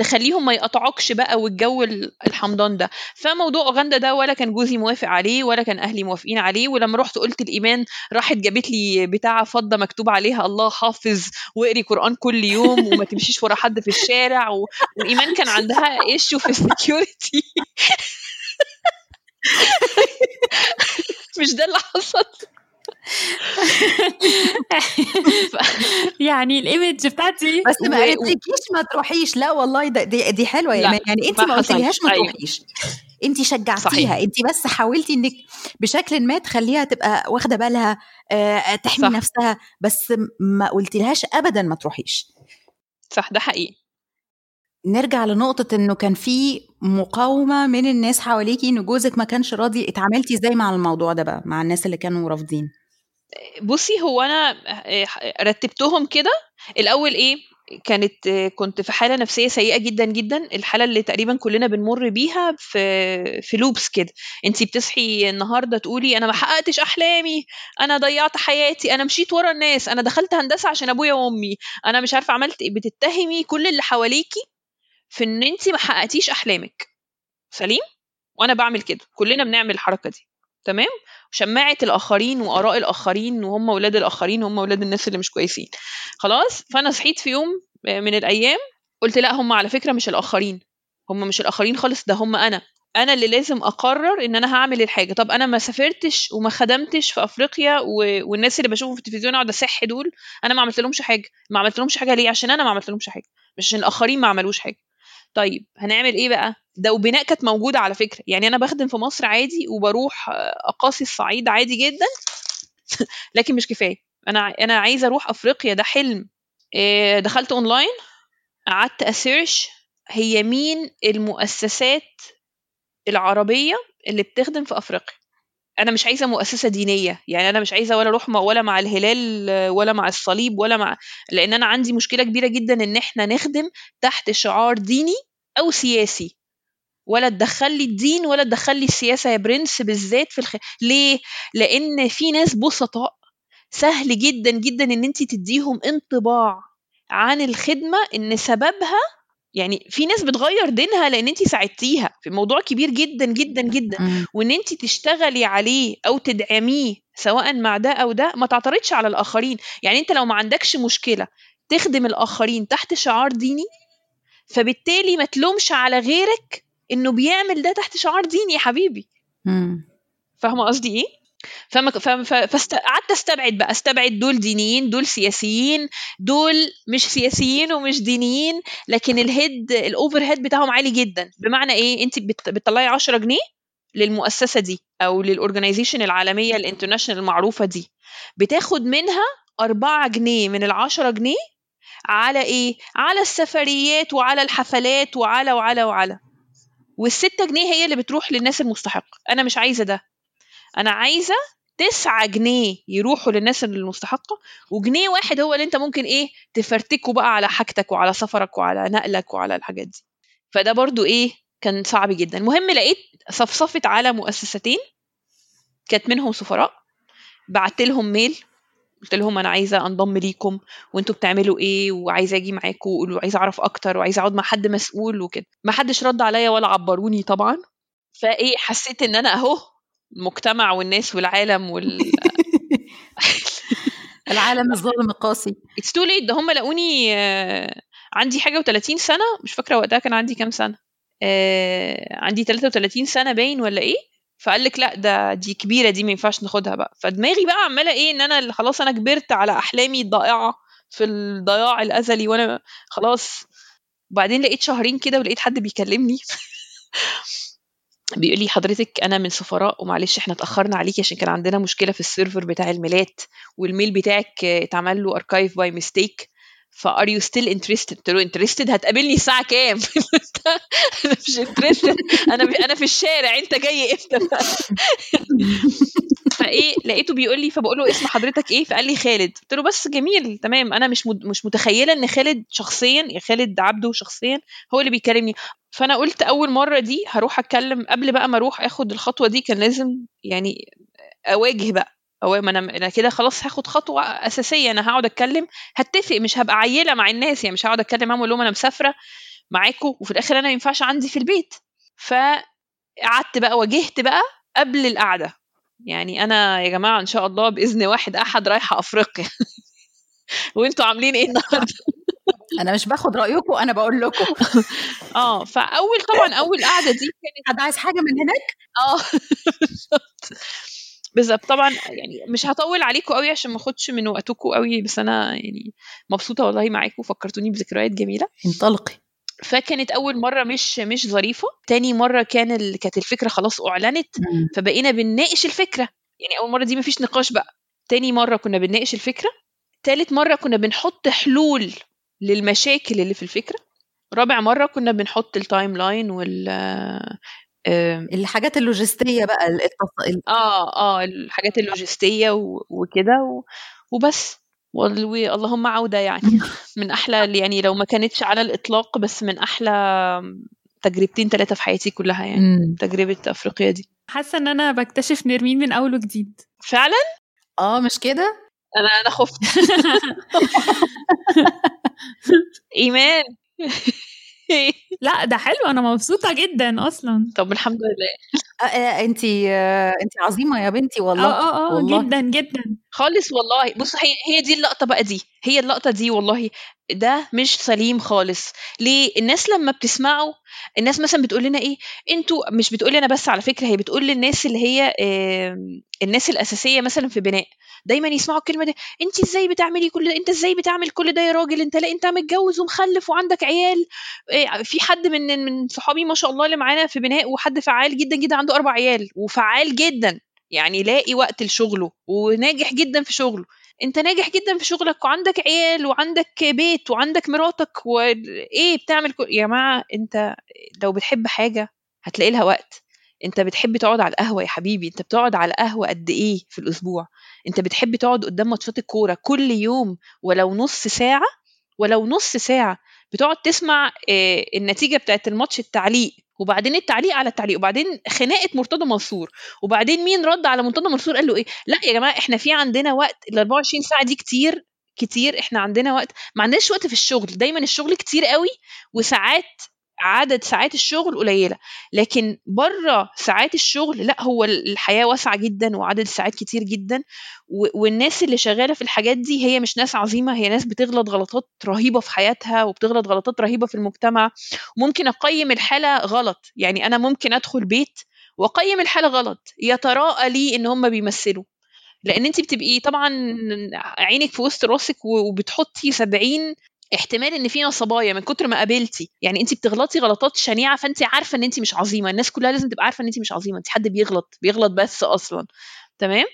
Speaker 3: تخليهم ما يقطعوكش بقى والجو الحمضان ده. فموضوع أوغندا ده ولا كان جوزي موافق عليه ولا كان أهلي موافقين عليه ولما رحت قلت الإيمان راحت جابت لي بتاعه فضة مكتوب عليها الله حافظ واقري قرآن كل يوم وما تمشيش ورا حد في الشارع و... وايمان كان عندها issue في ال security. مش ده اللي حصل.
Speaker 1: يعني ال image بتاعتي
Speaker 2: بس ما قالتلكيش ما تروحيش. لا والله دي, دي حلوة يا ايمان يعني انت ما قلتلهاش ما تروحيش. انت شجعتيها. انت بس حاولتي انك بشكل ما تخليها تبقى واخدة بالها آه، تحمي صح. نفسها بس ما قلتلهاش ابدا ما تروحيش.
Speaker 3: صح ده حقيقي.
Speaker 2: نرجع لنقطة إنه كان في مقاومة من الناس حواليكي إن جوزك ما كانش راضي. اتعاملتي إزاي مع الموضوع ده بقى مع الناس اللي كانوا رافضين؟
Speaker 3: بُصّي، هو أنا رتّبتهم كده، الأول إيه، كانت كنت في حالة نفسية سيئة جدًا، جدًا، الحالة اللي تقريبًا كُلّنا بنمُر بيها في في loops كده، أنتِ بتصحي النهارده تقولي أنا ما حققتش أحلامي، أنا ضيّعت حياتي، أنا مشيت ورا الناس، أنا دخلت هندسة عشان أبويا وأمي، أنا مش عارفة عملت إيه، بتتهمي كل اللي حواليكِ في إن أنتِ ما حققتيش أحلامِك، سليم؟ وأنا باعمل كده، كُلّنا بنعمل الحركة دي، تمام؟ شماعة الآخرين وآراء الآخرين وهم ولاد الآخرين وهم ولاد الناس اللي مش كويسين. خلاص؟ فأنا صحيت في يوم من الأيام قلت لا هم على فكرة مش الآخرين. هم مش الآخرين خالص ده هم أنا. أنا اللي لازم أقرر إن أنا هعمل الحاجة. طب أنا ما سافرتش وما خدمتش في أفريقيا و... والناس اللي بشوفهم في التلفزيون اقعد اصح دول أنا ما عملت لهمش حاجة. ما عملت لهمش حاجة ليه؟ عشان أنا ما عملت لهمش حاجة. مش عشان الآخرين ما عملوش حاجة. طيب هنعمل إيه بقى؟ ده وبناء كانت موجودة على فكرة. يعني أنا بخدم في مصر عادي وبروح أقاصي الصعيد عادي جدا لكن مش كفاية. أنا أنا عايزة أروح أفريقيا ده حلم. دخلت أونلاين قعدت أ search هي مين المؤسسات العربية اللي بتخدم في أفريقيا. أنا مش عايزة مؤسسة دينية يعني أنا مش عايزة ولا أروح ولا مع الهلال ولا مع الصليب ولا مع لأن أنا عندي مشكلة كبيرة جدا إن إحنا نخدم تحت شعار ديني أو سياسي. ولا تدخل لي الدين ولا تدخل لي السياسة يا برنس بالذات في الخ... ليه؟ لأن في ناس بسطاء. سهل جدا جدا إن انت تديهم انطباع عن الخدمة إن سببها يعني في ناس بتغير دينها لأن انت ساعدتيها. في موضوع كبير جدا جدا جدا. وإن انت تشتغلي عليه أو تدعميه سواء مع ده أو ده ما تعترضش على الآخرين. يعني أنت لو ما عندكش مشكلة تخدم الآخرين تحت شعار ديني فبالتالي ما تلومش على غيرك إنه بيعمل ده تحت شعار ديني يا حبيبي. فاهمة قصدي إيه؟ فما فقعدت أستبعد بقى أستبعد دول دينيين دول سياسيين دول مش سياسيين ومش دينيين لكن ال head ال overhead بتاعهم عالي جدا. بمعنى إيه؟ أنت بتطلعي 10 جنيه للمؤسسة دي أو لل organization العالمية ال international المعروفة دي. بتاخد منها 4 جنيه من ال 10 جنيه على إيه؟ على السفريات وعلى الحفلات وعلى وعلى وعلى. والستة جنيه هي اللي بتروح للناس المستحقة. أنا مش عايزة ده. أنا عايزة تسعة جنيه يروحوا للناس المستحقة وجنيه واحد هو اللي أنت ممكن إيه تفرتكه بقى على حاجتك وعلى سفرك وعلى نقلك وعلى الحاجات دي. فده برضو إيه كان صعب جدا. المهم لقيت صفصفت على مؤسستين كانت منهم سفراء بعت لهم ميل قلت لهم أنا عايزة أنضم ليكم وأنتوا بتعملوا إيه وعايزة أجي معاكم وعايزه أعرف أكتر وعايزة أقعد مع حد مسؤول وكده. ما حدش رد عليا ولا عبروني طبعا. فإيه حسيت إن أنا أهو المجتمع والناس والعالم وال
Speaker 2: العالم الظالم القاسي.
Speaker 3: it's too late ده هم لقوني آه، عندي حاجة و30 سنة مش فاكرة وقتها كان عندي كام سنة. آه، عندي 33 سنة باين ولا إيه؟ فقال لك لا ده دي كبيرة دي ما ينفعش ناخدها بقى. فدماغي بقى عمالة إيه إن أنا خلاص أنا كبرت على أحلامي الضائعة في الضياع الأزلي وأنا خلاص. وبعدين لقيت شهرين كده ولقيت حد بيكلمني. بيقول لي حضرتك أنا من سفراء ومعلش إحنا اتأخرنا عليكي عشان كان عندنا مشكلة في ال server بتاع الميلات وال mail بتاعك اتعمل له archive by mistake ف are you still interested قلت له interested هتقابلني الساعة كام؟ أنا مش interested أنا أنا في الشارع. أنت جاي إمتى فإيه لقيته بيقول لي فبقول له اسم حضرتك إيه؟ فقال لي خالد. قلت له بس جميل. تمام. أنا مش مش متخيلة إن خالد شخصيا يا خالد عبده شخصيا هو اللي بيكلمني. فأنا قلت أول مرة دي هروح أتكلم. قبل بقى ما أروح أخد الخطوة دي كان لازم يعني أواجه بقى. أو ما أنا أنا كده خلاص هاخد خطوة أساسية أنا هقعد أتكلم هتفق مش هبقى عيلة مع الناس يعني مش هقعد أتكلم معاهم أقول لهم أنا مسافرة معاكم وفي الآخر أنا ما ينفعش عندي في البيت. فقعدت بقى واجهت بقى قبل القعدة. يعني أنا يا جماعة إن شاء الله بإذن واحد أحد رايحة أفريقيا. وأنتوا عاملين إيه النهارده؟
Speaker 2: أنا مش باخد رأيكم أنا بقول لكم.
Speaker 3: آه فأول طبعا أول قعدة دي كانت
Speaker 2: حد عايز حاجة من هناك؟
Speaker 3: آه بالظبط طبعا يعني مش هطول عليكم قوي عشان ما أخدش من وقتكم قوي بس أنا يعني مبسوطة والله معاكم فكرتوني بذكريات جميلة.
Speaker 2: انطلقي.
Speaker 3: فكانت أول مرة مش مش ظريفة تاني مرة كان ال... كانت الفكرة خلاص أعلنت فبقينا بنناقش الفكرة. يعني أول مرة دي مفيش نقاش بقى. تاني مرة كنا بنناقش الفكرة تالت مرة كنا بنحط حلول للمشاكل اللي في الفكرة رابع مرة كنا بنحط ال timeline وال
Speaker 2: الحاجات اللوجستية بقى
Speaker 3: التص... آه آه الحاجات اللوجستية و... وكده و... وبس. واللهم عودة يعني. من أحلى يعني لو ما كانتش على الإطلاق بس من أحلى تجربتين ثلاثة في حياتي كلها يعني مم. تجربة أفريقيا دي.
Speaker 1: حاسة إن أنا بكتشف نرمين من أول وجديد.
Speaker 3: فعلا؟
Speaker 2: آه مش كده؟
Speaker 3: أنا أنا خفت. إيمان.
Speaker 1: لا ده حلو أنا مبسوطة جدا أصلا.
Speaker 3: طب الحمد لله.
Speaker 2: انت انت عظيمة يا بنتي والله
Speaker 1: آه آه
Speaker 2: والله.
Speaker 1: جدا جدا.
Speaker 3: خالص والله. بص هي هي دي اللقطة بقى دي هي اللقطة دي والله. ده مش سليم خالص. ليه؟ الناس لما بتسمعوا الناس مثلا بتقول لنا إيه؟ أنتوا مش بتقول لنا بس على فكرة هي بتقول للناس اللي هي الناس الأساسية مثلا في بناء. دايما يسمعوا الكلمة دي أنت إزاي بتعملي كل ده؟ أنت إزاي بتعمل كل ده يا راجل؟ أنت لا أنت متجوز ومخلف وعندك عيال. إيه في حد من من صحابي ما شاء الله اللي معانا في بناء وحد فعال جدا جدا عنده أربع عيال وفعال جدا يعني لاقي وقت لشغله وناجح جدا في شغله. أنت ناجح جدا في شغلك وعندك عيال وعندك بيت وعندك مراتك وإيه بتعمل كل... يا جماعة أنت لو بتحب حاجة هتلاقي لها وقت. انت بتحب تقعد على القهوة يا حبيبي؟ انت بتقعد على القهوة قد إيه في الأسبوع؟ انت بتحب تقعد قدام ماتشات الكورة كل يوم ولو نص ساعة؟ ولو نص ساعة بتقعد تسمع آه النتيجة بتاعت الماتش التعليق وبعدين التعليق على التعليق وبعدين خناقة مرتضى منصور وبعدين مين رد على مرتضى منصور قال له إيه؟ لا يا جماعة إحنا في عندنا وقت ال 24 ساعة دي كتير كتير إحنا عندنا وقت ما عندناش وقت في الشغل دايما الشغل كتير قوي وساعات عدد ساعات الشغل قليلة لكن بره ساعات الشغل لأ هو الحياة واسعة جدا وعدد الساعات كتير جدا والناس اللي شغالة في الحاجات دي هي مش ناس عظيمة هي ناس بتغلط غلطات رهيبة في حياتها وبتغلط غلطات رهيبة في المجتمع. ممكن أقيم الحالة غلط يعني أنا ممكن أدخل بيت وأقيم الحالة غلط يتراءى لي إن هم بيمثلوا؟ لأن أنت بتبقي طبعا عينك في وسط راسك وبتحطي 70 احتمال إن في نصبايا من كتر ما قابلتي. يعني انت بتغلطي غلطات شنيعة فانت عارفة إن انت مش عظيمة. الناس كلها لازم تبقى عارفة إن انت مش عظيمة. انت حد بيغلط بيغلط بس أصلا. تمام؟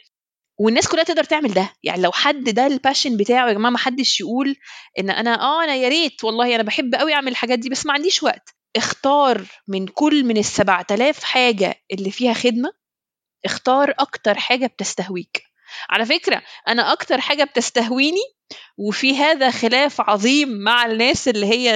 Speaker 3: والناس كلها تقدر تعمل ده. يعني لو حد ده الباشن بتاعه يا جماعة ما حدش يقول إن أنا آه أنا يا ريت والله أنا بحب قوي أعمل الحاجات دي بس ما عنديش وقت. اختار من كل من السبعة آلاف حاجة اللي فيها خدمة اختار أكتر حاجة بتستهويك. على فكرة أنا أكتر حاجة بتستهويني وفي هذا خلاف عظيم مع الناس اللي هي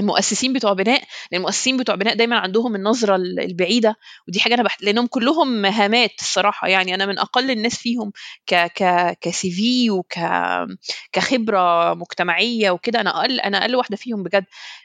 Speaker 3: المؤسسين بتوع بناء لأن المؤسسين بتوع بناء دايما عندهم النظرة البعيدة ودي حاجة أنا بحت... لأنهم كلهم مهامات الصراحة. يعني أنا من أقل الناس فيهم ك ك كسي في وك كخبرة مجتمعية وكده أنا أقل أنا أقل واحدة فيهم بجد.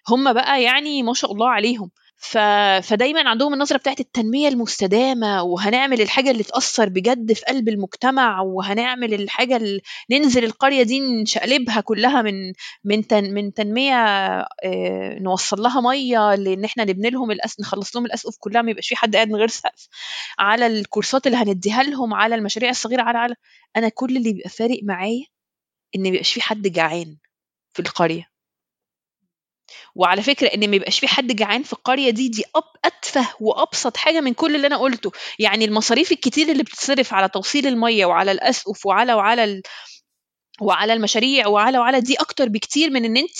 Speaker 3: هم بقى يعني ما شاء الله عليهم. ف... فدايما عندهم النظرة بتاعت التنمية المستدامة وهنعمل الحاجة اللي تأثر بجد في قلب المجتمع وهنعمل الحاجة اللي ننزل القرية دي نشقلبها كلها من من تن... من تنمية آه، نوصل لها مية لإن إحنا نبني لهم الأس... نخلص لهم الأسقف كلها ما يبقاش في حد قاعد من غير سقف. على الكورسات اللي هنديها لهم على المشاريع الصغيرة على على. أنا كل اللي بيبقى فارق معايا إن ما يبقاش في حد جعان في القرية. وعلى فكرة إن ما يبقاش في حد جعان في القرية دي دي أب أتفه وأبسط حاجة من كل اللي أنا قلته. يعني المصاريف الكتير اللي بتتصرف على توصيل المية وعلى الأسقف وعلى وعلى ال... وعلى المشاريع وعلى وعلى دي أكتر بكتير من إن انت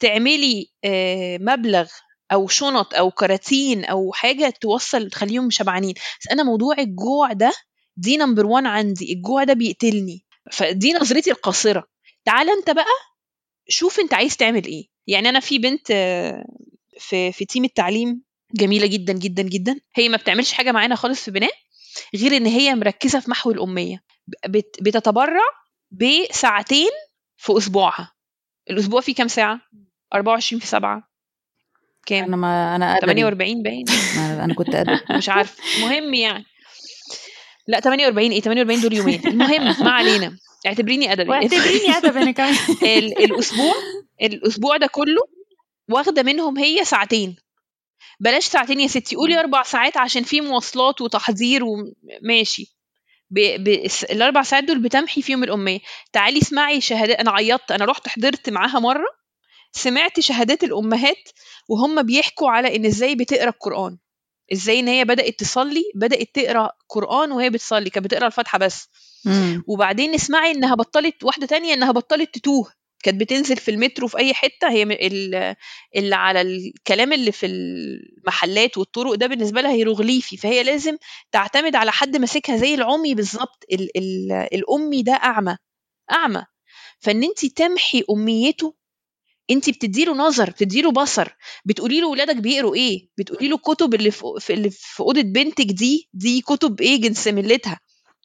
Speaker 3: تعملي آه، مبلغ أو شنط أو كراتين أو حاجة توصل تخليهم شبعانين. بس أنا موضوع الجوع ده دي number one عندي. الجوع ده بيقتلني. فدي نظرتي القاصرة. تعال أنت بقى شوف أنت عايز تعمل إيه. يعني أنا في بنت آه، في في تيم التعليم جميلة جدا جدا جدا. هي ما بتعملش حاجة معانا خالص في بناء غير إن هي مركزة في محو الأمية. بت- بتتبرع بساعتين في أسبوعها. الأسبوع فيه كام ساعة؟ 24 في 7 كام؟
Speaker 2: أنا ما أنا أدبي.
Speaker 3: 48 باين.
Speaker 2: أنا كنت أدبي.
Speaker 3: مش عارف المهم يعني. لا 48 إيه 48 دول يومين. المهم ما علينا. اعتبريني أدبي.
Speaker 1: واعتبريني ادب أنا كمان.
Speaker 3: ال- الأسبوع الأسبوع ده كله واخدة منهم هي ساعتين. بلاش ساعتين يا ستي قولي أربع ساعات عشان في مواصلات وتحضير وماشي ب... ب... الأربع ساعات دول بتمحي فيهم الأمية. تعالي اسمعي شهادات أنا عيطت أنا رحت حضرت معاها مرة سمعت شهادات الأمهات وهم بيحكوا على إن إزاي بتقرأ القرآن. إزاي إن هي بدأت تصلي بدأت تقرأ قرآن وهي بتصلي كانت بتقرأ الفاتحة بس.
Speaker 2: مم.
Speaker 3: وبعدين اسمعي إنها بطلت واحدة تانية إنها بطلت تتوه. كانت بتنزل في المترو في أي حتة هي اللي على الكلام اللي في المحلات والطرق ده بالنسبة لها هيروغليفي فهي لازم تعتمد على حد ماسكها زي العمي بالظبط ال- ال- الأمي ده أعمى أعمى فإن أنت تمحي أميته أنت بتديله نظر بتديله بصر بتقولي له ولادك بيقروا إيه بتقولي له الكتب اللي في اللي في أوضة بنتك دي دي كتب إيه جنس ملتها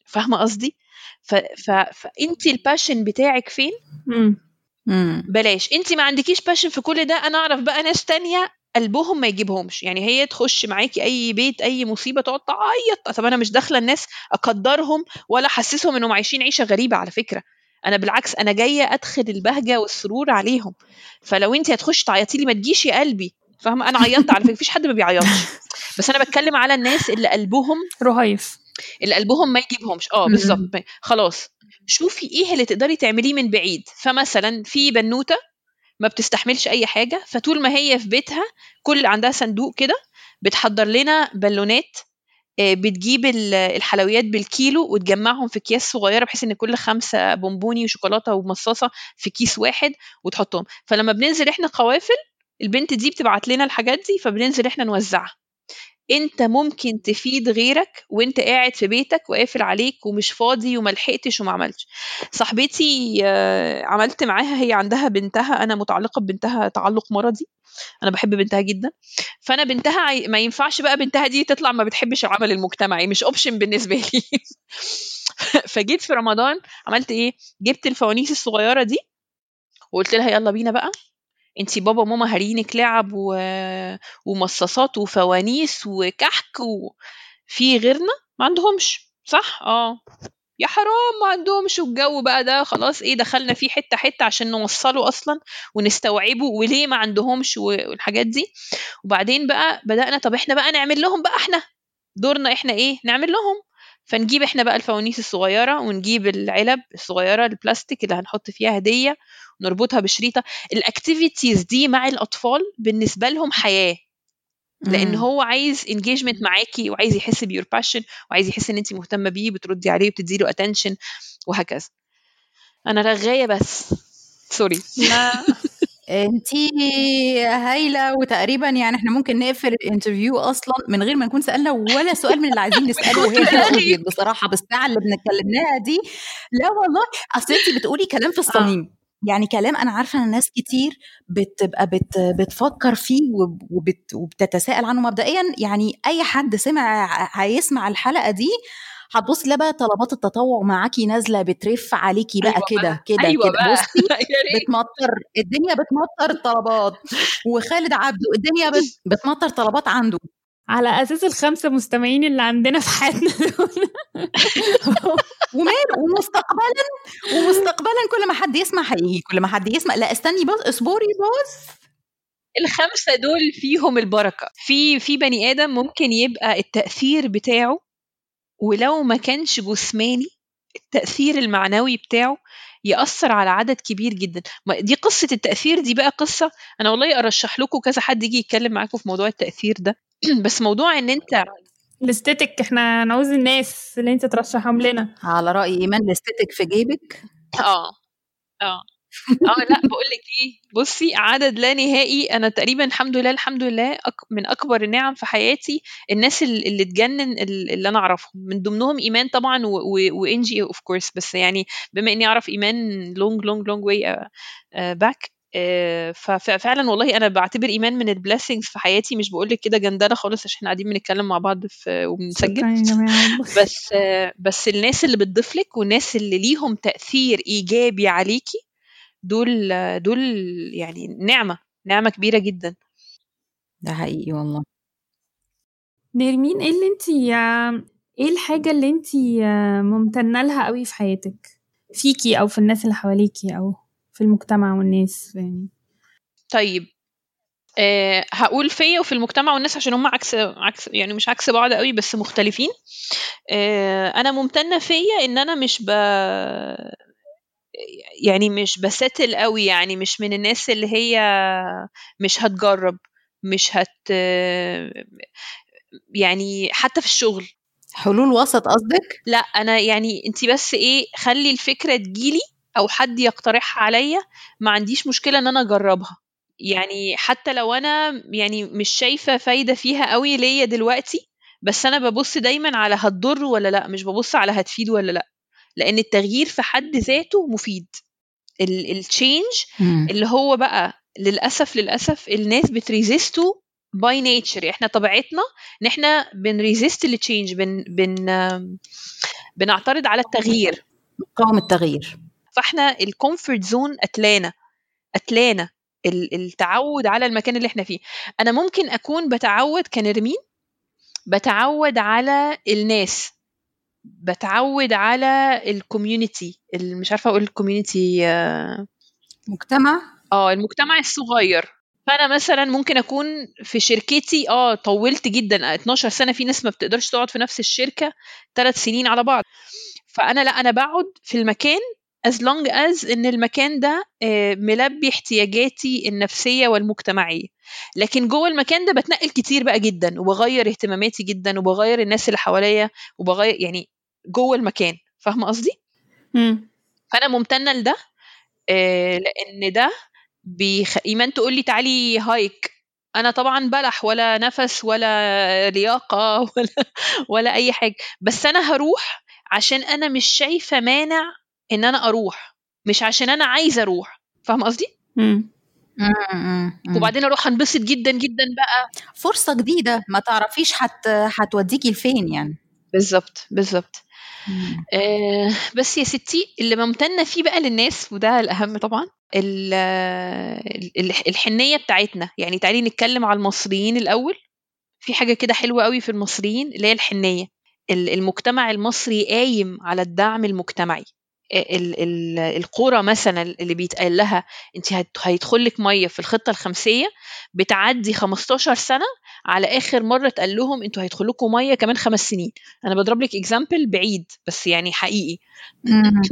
Speaker 3: فاهمة قصدي. فأنت ال passion بتاعك فين
Speaker 1: مم.
Speaker 2: مم.
Speaker 3: بلاش. انت ما عندكيش passion في كل ده. أنا أعرف بقى ناس تانية قلبهم ما يجيبهمش. يعني هي تخش معاكي أي بيت أي مصيبة تقعد تعيط. طب أنا مش داخلة الناس أقدرهم ولا أحسسهم إنهم عايشين عيشة غريبة على فكرة. أنا بالعكس أنا جاية أدخل البهجة والسرور عليهم. فلو انت هتخشي تعيطي لي ما تجيش يا قلبي. فاهمة؟ أنا عيطت على فكرة. مفيش حد ما بيعيطش. بس أنا بتكلم على الناس اللي قلبهم
Speaker 1: رهيف.
Speaker 3: اللي قلبهم ما يجيبهمش.
Speaker 1: آه.
Speaker 3: بالظبط. خلاص. شوفي إيه اللي تقدري تعمليه من بعيد. فمثلا في بنوتة ما بتستحملش أي حاجة فطول ما هي في بيتها كل عندها صندوق كده بتحضر لنا بالونات آه، بتجيب ال- الحلويات بالكيلو وتجمعهم في اكياس صغيرة بحيث إن كل خمسة بونبوني وشوكولاتة ومصاصة في كيس واحد وتحطهم. فلما بننزل إحنا قوافل البنت دي بتبعت لنا الحاجات دي فبننزل إحنا نوزعها. انت ممكن تفيد غيرك وانت قاعد في بيتك وقافل عليك ومش فاضي وما لحقتش وما عملتش. صاحبتي آه، عملت معاها هي عندها بنتها أنا متعلقة ببنتها تعلق مرضي. أنا بحب بنتها جدا. فأنا بنتها ما ينفعش بقى بنتها دي تطلع ما بتحبش العمل المجتمعي مش option بالنسبة لي. فجيت في رمضان عملت إيه؟ جبت الفوانيس الصغيرة دي وقلت لها يلا بينا بقى. انتي بابا وماما هارينك لعب و... ومصاصات وفوانيس وكحك وفي غيرنا؟ ما عندهمش صح؟ آه. يا حرام ما عندهمش. والجو بقى ده خلاص إيه دخلنا فيه حتة حتة عشان نوصله أصلا ونستوعبه وليه ما عندهمش و- والحاجات دي. وبعدين بقى بدأنا طب إحنا بقى نعمل لهم بقى إحنا. دورنا إحنا إيه؟ نعمل لهم. فنجيب إحنا بقى الفوانيس الصغيرة ونجيب العلب الصغيرة البلاستيك اللي هنحط فيها هدية ونربطها بشريطة. ال activities دي مع الأطفال بالنسبة لهم حياة.
Speaker 2: لأن.
Speaker 3: هو عايز engagement معاكي وعايز يحس ب your passion وعايز يحس إن انت مهتمة بيه بتردي عليه وبتدي له attention وهكذا. أنا رغاية بس. sorry
Speaker 2: انتي هايلة وتقريبا يعني إحنا ممكن نقفل الانترفيو أصلا من غير ما نكون سألنا ولا سؤال من اللي عايزين نسأله. وهي كده بصراحة بالساعة اللي بنتكلمناها دي. لا والله أصل انتي بتقولي كلام في الصميم. يعني كلام أنا عارفة إن ناس كتير بتبقى بت بتفكر فيه وب- وبت وبتتساءل عنه مبدئيا يعني أي حد سمع هيسمع الحلقة دي هتبصي لا بقى طلبات التطوع معاكي نازلة بترف عليكي بقى
Speaker 3: أيوة
Speaker 2: كده. كده
Speaker 3: أيوة
Speaker 2: كده
Speaker 3: بقى.
Speaker 2: بصي. بتمطر الدنيا بتمطر الطلبات وخالد عبده الدنيا بت- بتمطر طلبات عنده
Speaker 1: على أساس الخمسة مستمعين اللي عندنا في حياتنا دول.
Speaker 2: ومال ومستقبلا ومستقبلا كل ما حد يسمع هيجي كل ما حد يسمع. لا استني بص اصبري بص
Speaker 3: الخمسة دول فيهم البركة. في في بني آدم ممكن يبقى التأثير بتاعه ولو ما كانش جسماني التأثير المعنوي بتاعه يأثر على عدد كبير جدا. دي قصة التأثير دي بقى قصة. أنا والله أرشح لكم كذا حد يجي يتكلم معاكم في موضوع التأثير ده. بس موضوع إن أنت
Speaker 1: الاستيتك إحنا نعوز الناس اللي أنت ترشحهم لنا.
Speaker 2: على رأي إيمان الاستيتك في جيبك؟
Speaker 3: آه. آه. آه لأ بقول لك إيه. بصي عدد لا نهائي. أنا تقريبا الحمد لله الحمد لله أك من أكبر النعم في حياتي الناس ال- اللي تجنن ال- اللي أنا أعرفهم. من ضمنهم إيمان طبعا وإنجي of course بس يعني بما إني أعرف إيمان long long long way back ففعلا والله أنا بعتبر إيمان من ال blessings في حياتي مش بقول لك كده مجاملة خالص عشان إحنا قاعدين بنتكلم مع بعض في وبنسجل. بس بس الناس اللي بتضيف لك والناس اللي ليهم تأثير إيجابي عليكي دول دول يعني نعمة نعمة كبيرة جدا.
Speaker 2: ده حقيقي والله.
Speaker 1: نرمين إيه اللي أنت إيه الحاجة اللي أنت ممتنة لها قوي في حياتك؟ فيكي أو في الناس اللي حواليكي أو في المجتمع والناس يعني.
Speaker 3: طيب أه هقول فيا وفي المجتمع والناس عشان هم عكس عكس يعني مش عكس بعض قوي بس مختلفين. أه أنا ممتنة فيا إن أنا مش ب يعني مش بستل قوي يعني مش من الناس اللي هي مش هتجرب مش هت يعني حتى في الشغل.
Speaker 2: حلول وسط قصدك؟
Speaker 3: لا أنا يعني انت بس إيه خلي الفكرة تجيلي أو حد يقترحها عليا ما عنديش مشكلة إن أنا أجربها. يعني حتى لو أنا يعني مش شايفة فايدة فيها قوي ليا دلوقتي بس أنا ببص دايما على هتضر ولا لأ مش ببص على هتفيد ولا لأ. لأن التغيير في حد ذاته مفيد. ال change اللي هو بقى للأسف للأسف الناس بت resist ه by nature إحنا طبيعتنا إن إحنا بن resist ال change بن بن بنعترض على التغيير.
Speaker 2: قوم التغيير.
Speaker 3: فاحنا ال comfort zone اتلانا اتلانا التعود على المكان اللي إحنا فيه. أنا ممكن أكون بتعود كنرمين بتعود على الناس بتعود على ال community مش عارفة أقول ال community
Speaker 2: مجتمع؟
Speaker 3: آه المجتمع الصغير. فأنا مثلا ممكن أكون في شركتي آه طولت جدا 12 سنة في ناس ما بتقدرش تقعد في نفس الشركة ثلاث سنين على بعض. فأنا لا أنا بقعد في المكان as long as إن المكان ده ملبي احتياجاتي النفسية والمجتمعية. لكن جوه المكان ده بتنقل كتير بقى جدا وبغير اهتماماتي جدا وبغير الناس اللي حواليا وبغير يعني جوه المكان. فاهمة قصدي؟ فأنا ممتنة لده لأن ده بيخ... إيمان تقول لي تعالي هايك أنا طبعا بلح ولا نفس ولا لياقة ولا ولا أي حاجة. بس أنا هروح عشان أنا مش شايفة مانع إن أنا أروح مش عشان أنا عايزه أروح. فاهم قصدي؟ وبعدين أروح أنبسط جدا جدا بقى.
Speaker 2: فرصة جديدة ما تعرفيش حت هتوديكي لفين يعني.
Speaker 3: بالظبط بالظبط. آه بس يا ستي اللي ممتنة فيه بقى للناس وده الأهم طبعا الحنية بتاعتنا. يعني تعالي نتكلم على المصريين الأول. في حاجة كده حلوة قوي في المصريين اللي هي الحنية. المجتمع المصري قايم على الدعم المجتمعي. ال ال القرى مثلا اللي بيتقال لها انت هيدخل لك مية في الخطة الخمسية بتعدي 15 سنة على آخر مرة اتقال لهم أنتوا هيدخل لكم مية كمان خمس سنين. أنا بضرب لك اكزامبل بعيد بس يعني حقيقي.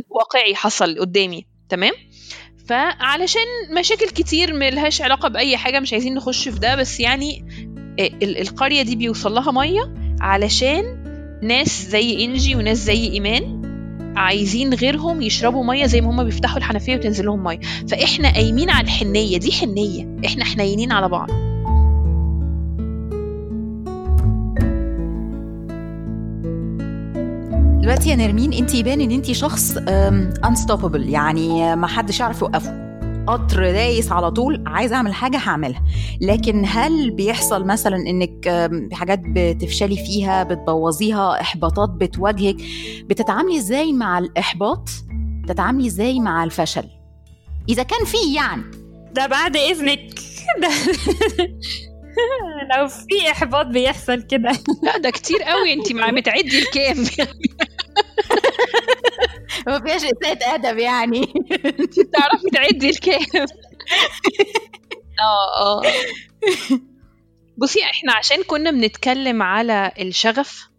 Speaker 3: واقعي حصل قدامي تمام؟ فعلشان مشاكل كتير ملهاش علاقة بأي حاجة مش عايزين نخش في ده بس يعني القرية دي بيوصل لها مية علشان ناس زي إنجي وناس زي إيمان عايزين غيرهم يشربوا مية زي ما هم بيفتحوا الحنفية وتنزل لهم مية. فإحنا قايمين على الحنية دي حنية. إحنا حنينين على بعض.
Speaker 2: دلوقتي يا نرمين انت يبان إن انت شخص انستوببل يعني ما حدش يعرف يوقفه. قطر دايس على طول عايزه أعمل حاجة هعملها. لكن هل بيحصل مثلا إنك حاجات بتفشلي فيها بتبوظيها إحباطات بتواجهك بتتعاملي إزاي مع الإحباط؟ تتعاملي إزاي مع الفشل؟ إذا كان فيه يعني.
Speaker 1: ده بعد إذنك. ده لو في إحباط بيحصل كده.
Speaker 3: لا ده كتير قوي انت مع بتعدي الكام.
Speaker 2: ما فيهاش اساءة أدب يعني.
Speaker 3: تعرفي تعدي الكام آه آه. بصي إحنا عشان كنا بنتكلم على الشغف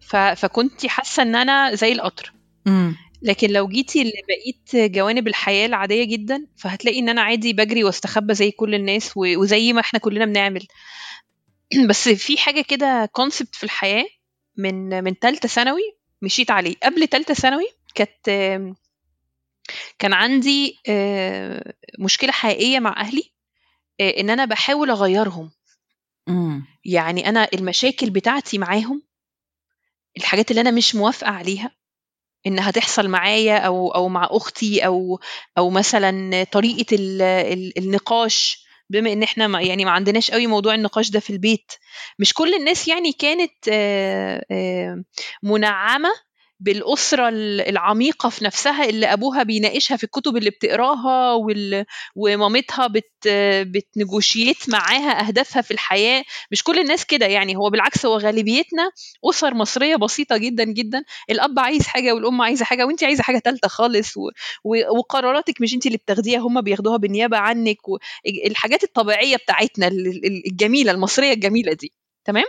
Speaker 3: ف... فكنتي حاسة إن أنا زي القطر. لكن لو جيتي لبقية جوانب الحياة العادية جدا فهتلاقي إن أنا عادي بجري واستخبى زي كل الناس و... وزي ما إحنا كلنا بنعمل. بس في حاجة كده كونسبت في الحياة من من ثالثه ثانوي مشيت عليه. قبل ثالثه ثانوي كانت كان عندي آه، مشكلة حقيقية مع أهلي آه، إن أنا بحاول أغيرهم.
Speaker 2: امم
Speaker 3: يعني أنا المشاكل بتاعتي معاهم الحاجات اللي أنا مش موافقة عليها انها تحصل معايا أو أو مع أختي أو أو مثلا طريقة ال ال النقاش بما إن إحنا ما يعني ما عندناش قوي موضوع النقاش ده في البيت. مش كل الناس يعني كانت آه، منعمة بالأسرة ال- العميقة في نفسها اللي أبوها بيناقشها في الكتب اللي بتقراها وال... ومامتها بت... بتنجوشيت معاها أهدافها في الحياة. مش كل الناس كده يعني هو بالعكس هو غالبيتنا أسر مصرية بسيطة جدا جدا. الأب عايز حاجة والأم عايزة حاجة وانت عايزة حاجة ثالثه خالص و... و... وقراراتك مش انت اللي بتاخديها هم بياخدوها بالنيابة عنك والحاجات الطبيعية بتاعتنا ال- ال- الجميلة المصرية الجميلة دي. تمام؟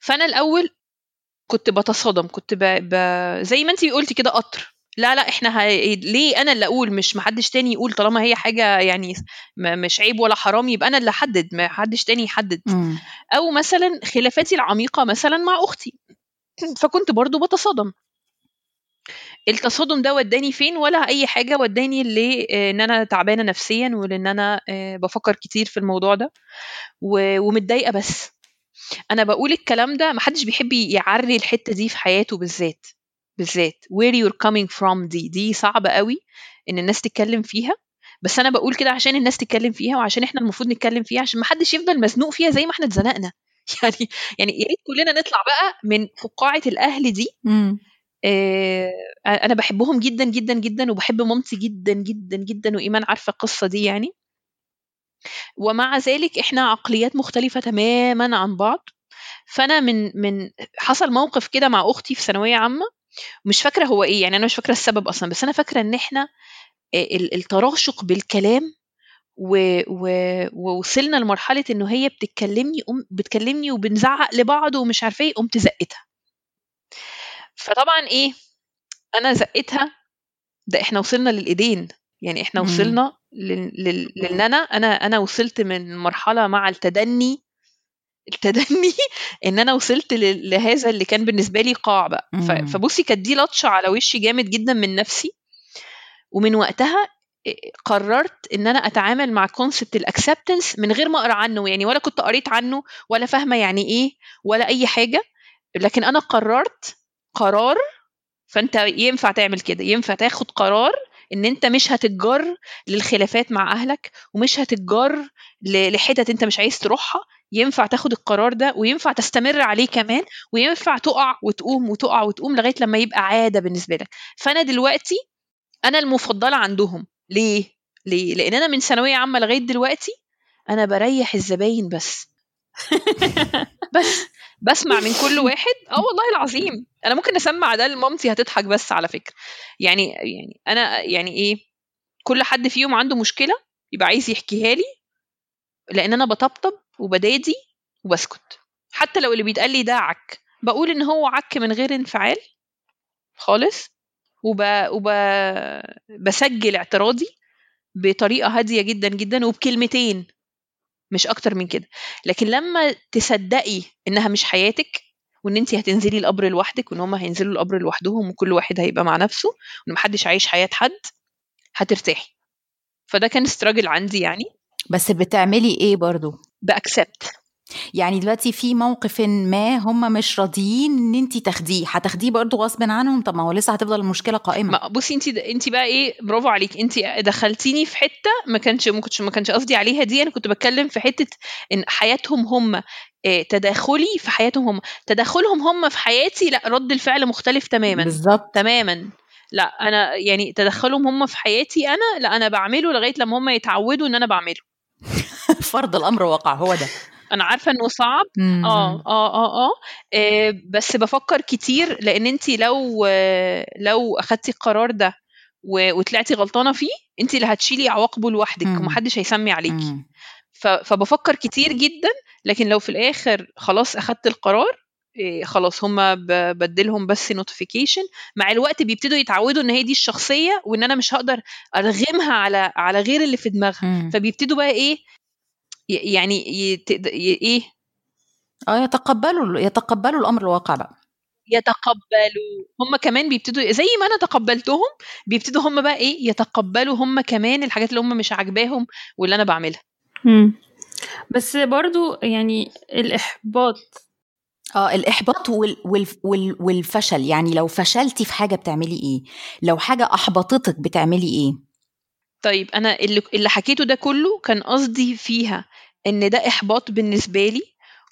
Speaker 3: فأنا الأول كنت بتصادم كنت ب... ب... زي ما انت قلتي كده قطر. لا لا إحنا ه... ليه أنا اللي أقول؟ مش محدش تاني يقول طالما هي حاجة يعني م... مش عيب ولا حرام يبقى أنا اللي احدد ما حدش تاني يحدد.
Speaker 2: امم
Speaker 3: أو مثلا خلافاتي العميقة مثلا مع أختي. فكنت برضو بتصادم. التصادم ده وداني فين؟ ولا أي حاجة وداني لأن أنا تعبانة نفسيا ولأن أنا آه، بفكر كتير في الموضوع ده. ومتضايقة بس. أنا بقول الكلام ده محدش بيحب يعري الحتة دي في حياته بالذات بالذات where you're coming from دي دي صعبة قوي إن الناس تتكلم فيها بس أنا بقول كده عشان الناس تتكلم فيها وعشان إحنا المفروض نتكلم فيها عشان محدش يفضل مزنوق فيها زي ما إحنا اتزنقنا. يعني يعني يا ريت كلنا نطلع بقى من فقاعه الأهل دي آه، أنا بحبهم جدا جدا جدا وبحب مامتي جدا جدا جدا وإيمان عارفة القصة دي يعني. ومع ذلك إحنا عقليات مختلفة تماما عن بعض فأنا من من حصل موقف كده مع أختي في ثانوية عامة مش فاكرة هو إيه يعني أنا مش فاكرة السبب أصلا بس أنا فاكرة إن إحنا آه، ال- التراشق بالكلام و... و... ووصلنا لمرحلة انه هي بتتكلمني أم... بتكلمني وبنزعق لبعض ومش عارفة إيه قمت زقتها فطبعا إيه أنا زقتها ده إحنا وصلنا للإيدين يعني إحنا
Speaker 2: مم.
Speaker 3: وصلنا. لأن أنا أنا أنا وصلت من مرحلة مع التدني التدني ان أنا وصلت. لهذا اللي كان بالنسبة لي قاع بقى. فبصي كانت دي لطشه على وشي جامد جدا من نفسي. ومن وقتها إيه، قررت ان أنا اتعامل مع concept ال acceptance من غير ما اقرأ عنه. يعني ولا كنت قريت عنه ولا فاهمة يعني إيه ولا اي حاجة. لكن أنا قررت قرار فانت ينفع تعمل كده. ينفع تاخد قرار إن أنت مش هتتجر للخلافات مع أهلك ومش هتتجر لحتت أنت مش عايز تروحها ينفع تاخد القرار ده وينفع تستمر عليه كمان وينفع تقع وتقوم وتقع وتقوم لغاية لما يبقى عادة بالنسبة لك. فأنا دلوقتي أنا المفضلة عندهم. ليه؟ ليه؟ لأن أنا من ثانوية عامة لغاية دلوقتي أنا بريح الزباين بس. بس بسمع من كل واحد. آه والله العظيم. أنا ممكن أسمع ده لمامتي هتضحك بس على فكرة. يعني يعني أنا يعني إيه كل حد فيهم عنده مشكلة يبقى عايز يحكيها لي لأن أنا بطبطب وبدادي وبسكت. حتى لو اللي بيتقال لي ده عك. بقول إن هو عك من غير انفعال خالص وب... وب... بسجل اعتراضي بطريقة هادية جدا جدا وبكلمتين. مش أكتر من كده. لكن لما تصدقي إنها مش حياتك وإن انت هتنزلي القبر لوحدك وإن هم هينزلوا القبر لوحدهم وكل واحد هيبقى مع نفسه وإن محدش عايش حياة حد هترتاحي. فده كان استراجل عندي يعني.
Speaker 2: بس بتعملي إيه برضو؟
Speaker 3: باكسبت
Speaker 2: يعني دلوقتي في موقف ما هم مش راضيين إن أنت تاخديه. هتاخديه برضه غصب عنهم؟ طب ما هو لسه هتفضل المشكلة قائمة.
Speaker 3: ما بصي أنت أنت بقى إيه برافو عليك. أنت دخلتيني في حتة ما كانش ما كنتش ما كانش قصدي عليها دي. أنا كنت بتكلم في حتة إن حياتهم هم آه، تداخلي في حياتهم هم. تدخلهم هم في حياتي لأ رد الفعل مختلف تماما.
Speaker 2: بالظبط.
Speaker 3: تماما. لأ أنا يعني تدخلهم هم في حياتي أنا لأ أنا بعمله لغاية لما هم يتعودوا إن أنا بعمله.
Speaker 2: فرض الأمر واقع هو ده.
Speaker 3: أنا عارفة إنه صعب.
Speaker 2: مم.
Speaker 3: آه آه آه آه. آه، بس بفكر كتير لأن انت لو آه، لو اخدتي القرار ده وطلعتي غلطانة فيه انت اللي هتشيلي عواقبه لوحدك. ومحدش هيسمي عليكي فبفكر كتير جدا لكن لو في الآخر خلاص أخدت القرار إيه، خلاص هما ب- بديلهم بس نوتيفيكيشن مع الوقت بيبتدوا يتعودوا إن هي دي الشخصية وإن أنا مش هقدر أرغمها على على غير اللي في دماغها.
Speaker 2: مم.
Speaker 3: فبيبتدوا بقى إيه؟ يعني يت... ي- إيه؟
Speaker 2: آه يتقبلوا يتقبلوا الأمر الواقع بقى.
Speaker 3: يتقبلوا. هم كمان بيبتدوا زي ما أنا تقبلتهم بيبتدوا هم بقى إيه؟ يتقبلوا هم كمان الحاجات اللي هم مش عاجباهم واللي أنا بعملها.
Speaker 1: مم. بس برضو يعني الإحباط.
Speaker 2: آه الإحباط وال وال وال والفشل. يعني لو فشلتي في حاجة بتعملي إيه؟ لو حاجة أحبطتك بتعملي إيه؟
Speaker 3: طيب أنا اللي اللي حكيته ده كله كان قصدي فيها إن ده إحباط بالنسبة لي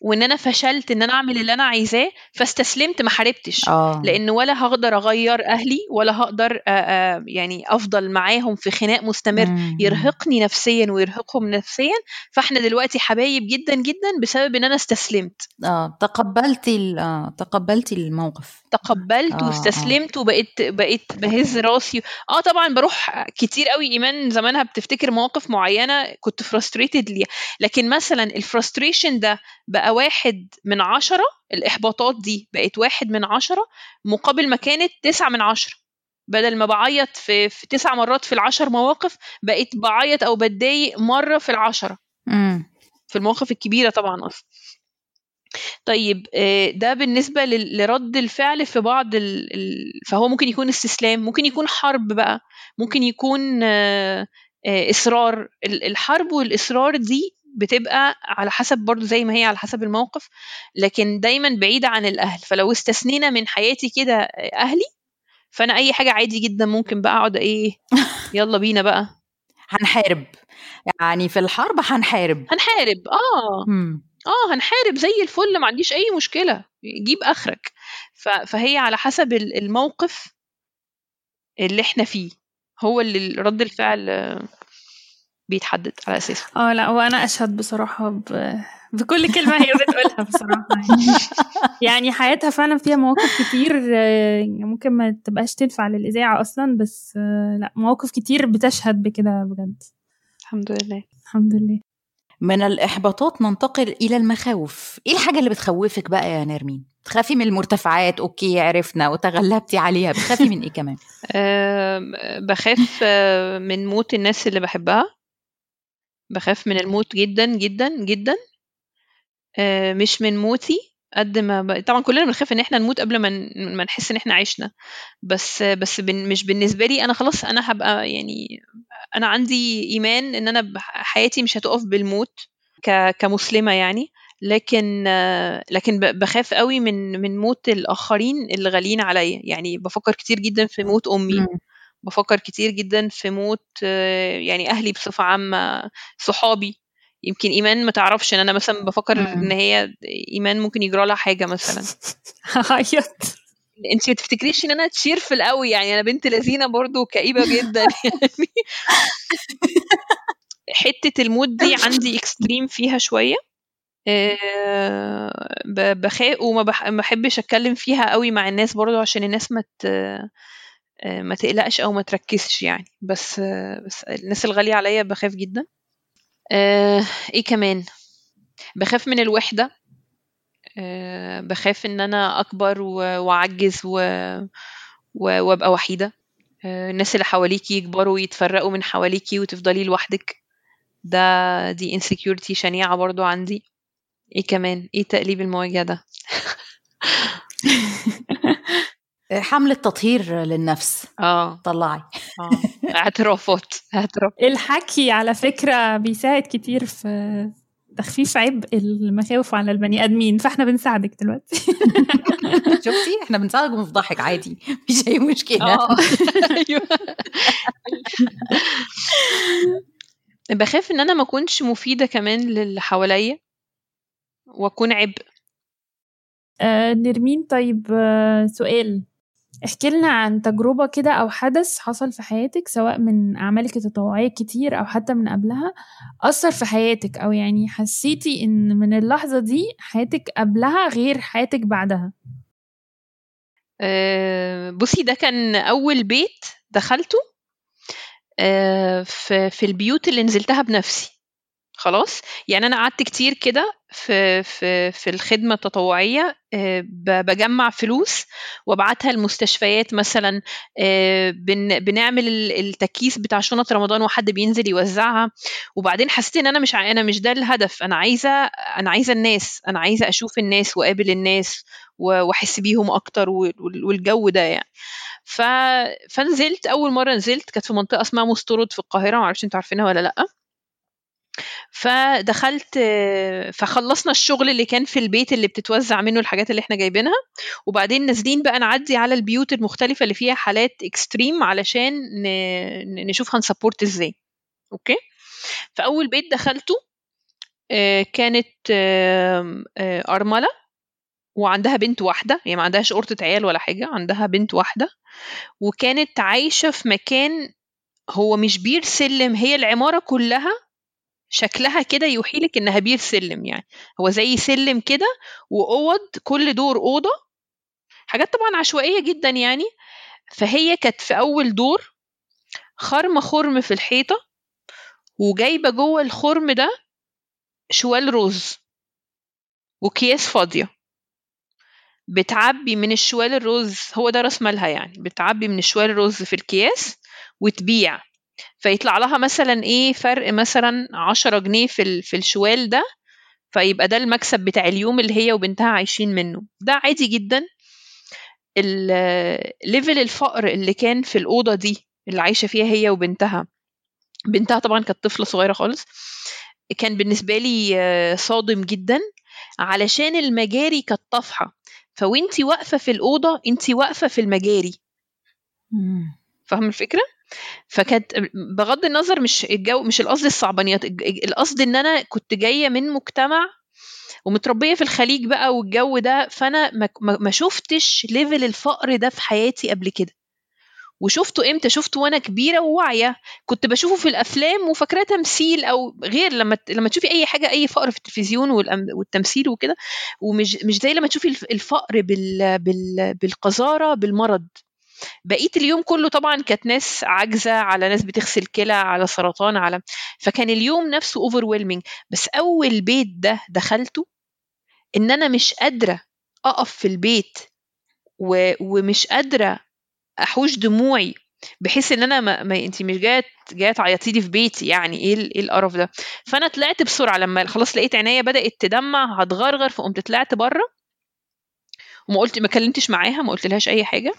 Speaker 3: وإن أنا فشلت إن أنا أعمل اللي أنا عايزاه فاستسلمت ما حاربتش.
Speaker 2: آه.
Speaker 3: لأن ولا هقدر أغير أهلي ولا هقدر آه، آه، يعني أفضل معاهم في خناق مستمر.
Speaker 2: مم.
Speaker 3: يرهقني نفسيا ويرهقهم نفسيا. فإحنا دلوقتي حبايب جدا جدا بسبب إن أنا استسلمت.
Speaker 2: آه تقبلتي آه تقبلتي الموقف.
Speaker 3: تقبلت
Speaker 2: آه،
Speaker 3: واستسلمت وبقيت بقيت بهز راسي. آه طبعا بروح كتير قوي. إيمان زمانها بتفتكر مواقف معينة كنت frustrated ليها. لكن مثلا ال frustration ده بقى واحد من عشرة. الإحباطات دي بقت واحد من عشرة مقابل ما كانت تسعة من عشرة. بدل ما بعيط في, في تسع مرات في العشر مواقف بقيت بعيط أو بتضايق مرة في العشرة.
Speaker 2: مم.
Speaker 3: في المواقف الكبيرة طبعا أصلا طيب آه، ده بالنسبة لل- لرد الفعل في بعض ال... ال... فهو ممكن يكون استسلام ممكن يكون حرب بقى ممكن يكون آه، آه، إصرار. ال- الحرب والإصرار دي بتبقى على حسب برضو زي ما هي على حسب الموقف لكن دايما بعيدة عن الأهل. فلو استثنينا من حياتي كده أهلي فأنا أي حاجة عادي جدا ممكن بقى أقعد إيه يلا بينا بقى.
Speaker 2: هنحارب. يعني في الحرب هنحارب.
Speaker 3: هنحارب آه.
Speaker 2: مم.
Speaker 3: آه هنحارب زي الفل ما عنديش أي مشكلة. جيب آخرك. ف- فهي على حسب ال- الموقف اللي إحنا فيه. هو اللي رد الفعل آه، بيتحدد على أساسه.
Speaker 1: آه لا وأنا أشهد بصراحة ب... بكل كلمة هي بتقولها بصراحة. يعني. يعني حياتها فعلا فيها مواقف كتير آه، ممكن ما تبقاش تنفع للإذاعة أصلا بس آه، لا مواقف كتير بتشهد بكده بجد.
Speaker 3: الحمد لله.
Speaker 1: الحمد لله.
Speaker 2: من الإحباطات ننتقل إلى المخاوف. إيه الحاجة اللي بتخوفك بقى يا نرمين؟ بتخافي من المرتفعات؟ أوكي عرفنا وتغلبتي عليها. بتخافي من إيه كمان؟
Speaker 3: بخاف من موت الناس اللي بحبها. بخاف من الموت جدا جدا جدا. آه، مش من موتي قد ما ب... طبعا كلنا بنخاف إن إحنا نموت قبل ما ما نحس إن إحنا عشنا. بس بس بن... مش بالنسبة لي أنا خلاص أنا هبقى يعني أنا عندي إيمان إن أنا حياتي مش هتقف بالموت ك... كمسلمة يعني لكن لكن بخاف قوي من من موت الآخرين اللي غاليين عليا يعني بفكر كتير جدا في موت
Speaker 2: أمي.
Speaker 3: بفكر كتير جدا في موت يعني أهلي بصفة عامة صحابي يمكن إيمان ما تعرفش إن أنا مثلا بفكر. إن هي إيمان ممكن يجرى لها حاجة مثلا
Speaker 1: هعيط
Speaker 3: انت ما تفتكريش ان أنا تشيرفل قوي؟ يعني أنا بنت لذينة برضو كئيبه جدا يعني. حتة الموت دي عندي اكستريم فيها شوية. آه، ب- بخاف وما بح- ما بحبش أتكلم فيها قوي مع الناس برضو عشان الناس ما. آه، ما تقلقش أو ما تركزش يعني. بس بس الناس الغالية عليا بخاف جدا. آه، إيه كمان؟ بخاف من الوحدة. بخاف إن أنا أكبر وأعجز. وأبقى وحيدة. آه، الناس اللي حواليكي يكبروا ويتفرقوا من حواليكي وتفضلي لوحدك. ده دي insecurity شنيعة برضو عندي. إيه كمان؟ إيه تقليب المواجهة ده؟
Speaker 2: حملة تطهير للنفس.
Speaker 3: آه.
Speaker 2: طلعي.
Speaker 3: آه. اعترافات اعتراف.
Speaker 1: الحكي على فكرة بيساعد كتير في تخفيف عبء المخاوف على البني آدمين فإحنا بنساعدك دلوقتي.
Speaker 2: شفتي؟ إحنا بنساعدك ونفضحك عادي مفيش أي مشكلة.
Speaker 3: آه. أيوه. بخاف إن أنا ما أكونش مفيدة كمان للي حواليا وأكون عبء.
Speaker 1: آه نرمين طيب آه سؤال. احكي لنا عن تجربة كده أو حدث حصل في حياتك سواء من أعمالك التطوعية كتير أو حتى من قبلها أثر في حياتك أو يعني حسيتي إن من اللحظة دي حياتك قبلها غير حياتك بعدها؟
Speaker 3: آه، بصي ده كان أول بيت دخلته آه، في في البيوت اللي نزلتها بنفسي. خلاص. يعني أنا قعدت كتير كده في في في الخدمة التطوعية آه، بجمع فلوس وأبعتها المستشفيات مثلا آه، بن بنعمل ال- التكييس بتاع شنط رمضان وحد بينزل يوزعها. وبعدين حسيت إن أنا مش أنا مش ده الهدف. أنا عايزة أنا عايزة الناس أنا عايزة أشوف الناس وأقابل الناس وأحس بيهم أكتر وال- والجو ده يعني. ف... فنزلت أول مرة نزلت كانت في منطقة اسمها مسترد في القاهرة معرفش أنتوا عارفينها ولا لأ. فدخلت فخلصنا الشغل اللي كان في البيت اللي بتتوزع منه الحاجات اللي إحنا جايبينها. وبعدين نازلين بقى نعدي على البيوت المختلفة اللي فيها حالات extreme علشان نشوف هن support إزاي. أوكي؟ فأول بيت دخلته آه، كانت آه، أرملة. وعندها بنت واحدة هي ما عندهاش قرطة عيال ولا حاجة عندها بنت واحدة. وكانت عايشة في مكان هو مش بير سلم هي العمارة كلها شكلها كده يوحيلك إنها بير سلم يعني. هو زي سلم كده وأوض كل دور أوضة. حاجات طبعا عشوائية جدا يعني. فهي كانت في أول دور خرمه خرم في الحيطة وجايبة جوه الخرم ده شوال رز وكياس فاضية. بتعبي من الشوال الرز هو ده راس مالها يعني بتعبي من الشوال الرز في الكياس وتبيع. فيطلع لها مثلا إيه فرق مثلا عشرة جنيه في ال- في الشوال ده فيبقى ده المكسب بتاع اليوم اللي هي وبنتها عايشين منه. ده عادي جدا. ليفل الفقر اللي كان في الأوضة دي اللي عايشة فيها هي وبنتها بنتها طبعا كانت طفلة صغيرة خالص كان بالنسبة لي آه، صادم جدا علشان المجاري كانت طافحة. فوأنتي واقفة في الأوضة أنتي واقفة في المجاري. فاهمة الفكرة؟ فكانت بغض النظر مش الجو مش القصد الصعبانيات القصد إن أنا كنت جاية من مجتمع ومتربية في الخليج بقى والجو ده فأنا ما, شفتش level الفقر ده في حياتي قبل كده. وشفته إمتى؟ شفته وأنا كبيرة وواعية. كنت بشوفه في الأفلام وفاكراه تمثيل أو غير لما لما تشوفي أي حاجة أي فقر في التلفزيون والتمثيل وكده ومش مش زي لما تشوفي الف- الفقر بال بال بالقذارة بالمرض. بقيت اليوم كله طبعا كانت ناس عاجزة على ناس بتغسل كلى على سرطان على فكان اليوم نفسه over بس أول بيت ده دخلته إن أنا مش قادرة أقف في البيت و... ومش قادرة أحوش دموعي بحيث إن أنا ما, ما انت مش جاية جاية تعيطي لي في بيتي. يعني إيه إيه القرف ده؟ فأنا طلعت بسرعة. لما خلاص لقيت عينيا بدأت تدمع هتغرغر فقمت طلعت بره وما قلت ما كلمتش معاها ما قلت لهاش أي حاجة.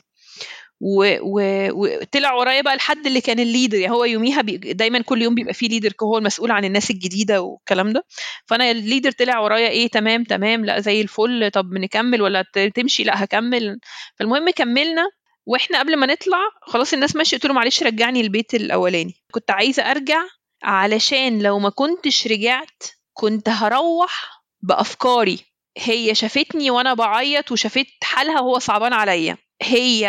Speaker 3: وطلع ورايا بقى الحد اللي كان ال leader. يعني هو يوميها بي دايما كل يوم بيبقى فيه leader هو المسؤول عن الناس الجديدة والكلام ده. فأنا الليدر طلع ورايا إيه تمام تمام لا زي الفل طب نكمل ولا تمشي؟ لا هكمل. فالمهم كملنا وإحنا قبل ما نطلع خلاص الناس ماشيه قلت له معلش رجعني البيت الأولاني. كنت عايزة أرجع علشان لو ما كنتش رجعت كنت هروح بأفكاري. هي شافتني وأنا بعيط وشافت حالها وهو صعبان عليا. هي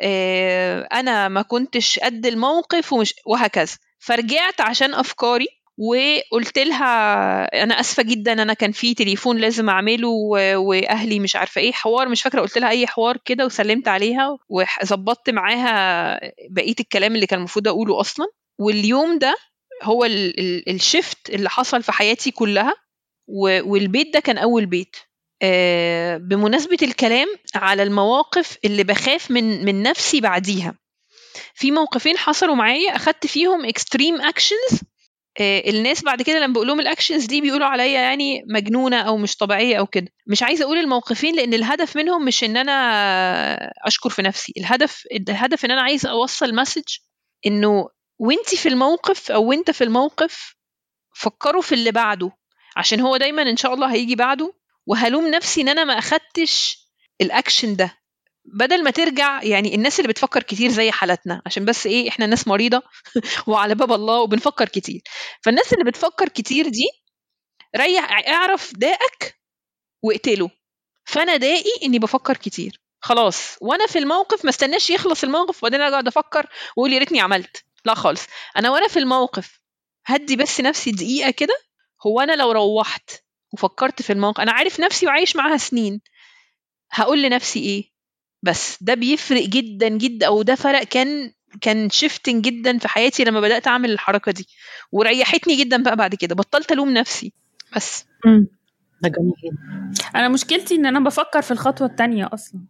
Speaker 3: آه، أنا ما كنتش قد الموقف ومش وهكذا. فرجعت عشان أفكاري وقلت لها أنا آسفة جدا أنا كان في تليفون لازم أعمله وأهلي مش عارفة إيه حوار مش فاكرة قلت لها أي حوار كده وسلمت عليها وظبطت معاها بقية الكلام اللي كان المفروض أقوله أصلا. واليوم ده هو ال- ال- الشفت اللي حصل في حياتي كلها والبيت ده كان أول بيت. بمناسبة الكلام على المواقف اللي بخاف من من نفسي بعديها. في موقفين حصلوا معايا أخدت فيهم extreme actions الناس بعد كده لما بقول لهم ال actions دي بيقولوا عليا يعني مجنونة أو مش طبيعية أو كده. مش عايزة أقول الموقفين لأن الهدف منهم مش إن أنا أشكر في نفسي. الهدف الهدف إن أنا عايزه أوصل message إنه وأنت في الموقف أو وأنت في الموقف فكروا في اللي بعده. عشان هو دايما إن شاء الله هيجي بعده. وهلوم نفسي إن أنا ما أخدتش الأكشن ده. بدل ما ترجع يعني الناس اللي بتفكر كتير زي حالتنا عشان بس إيه إحنا ناس مريضة وعلى باب الله وبنفكر كتير. فالناس اللي بتفكر كتير دي ريح اعرف داءك واقتله. فأنا دائي إني بفكر كتير. خلاص. وأنا في الموقف ما استناش يخلص الموقف وبعدين أقعد أفكر وأقول يا ريتني عملت. لا خالص. أنا وأنا في الموقف هدي بس نفسي دقيقة كده. هو أنا لو روحت وفكرت في الموقف. أنا عارف نفسي وعايش معاها سنين. هقول لنفسي إيه؟ بس ده بيفرق جدا جدا أو ده فرق كان كان شيفتنج جدا في حياتي لما بدأت أعمل الحركة دي. وريحتني جدا بقى بعد كده. بطلت ألوم نفسي. بس.
Speaker 2: ده جميل
Speaker 1: أنا مشكلتي إن أنا بفكر في الخطوة التانية أصلا.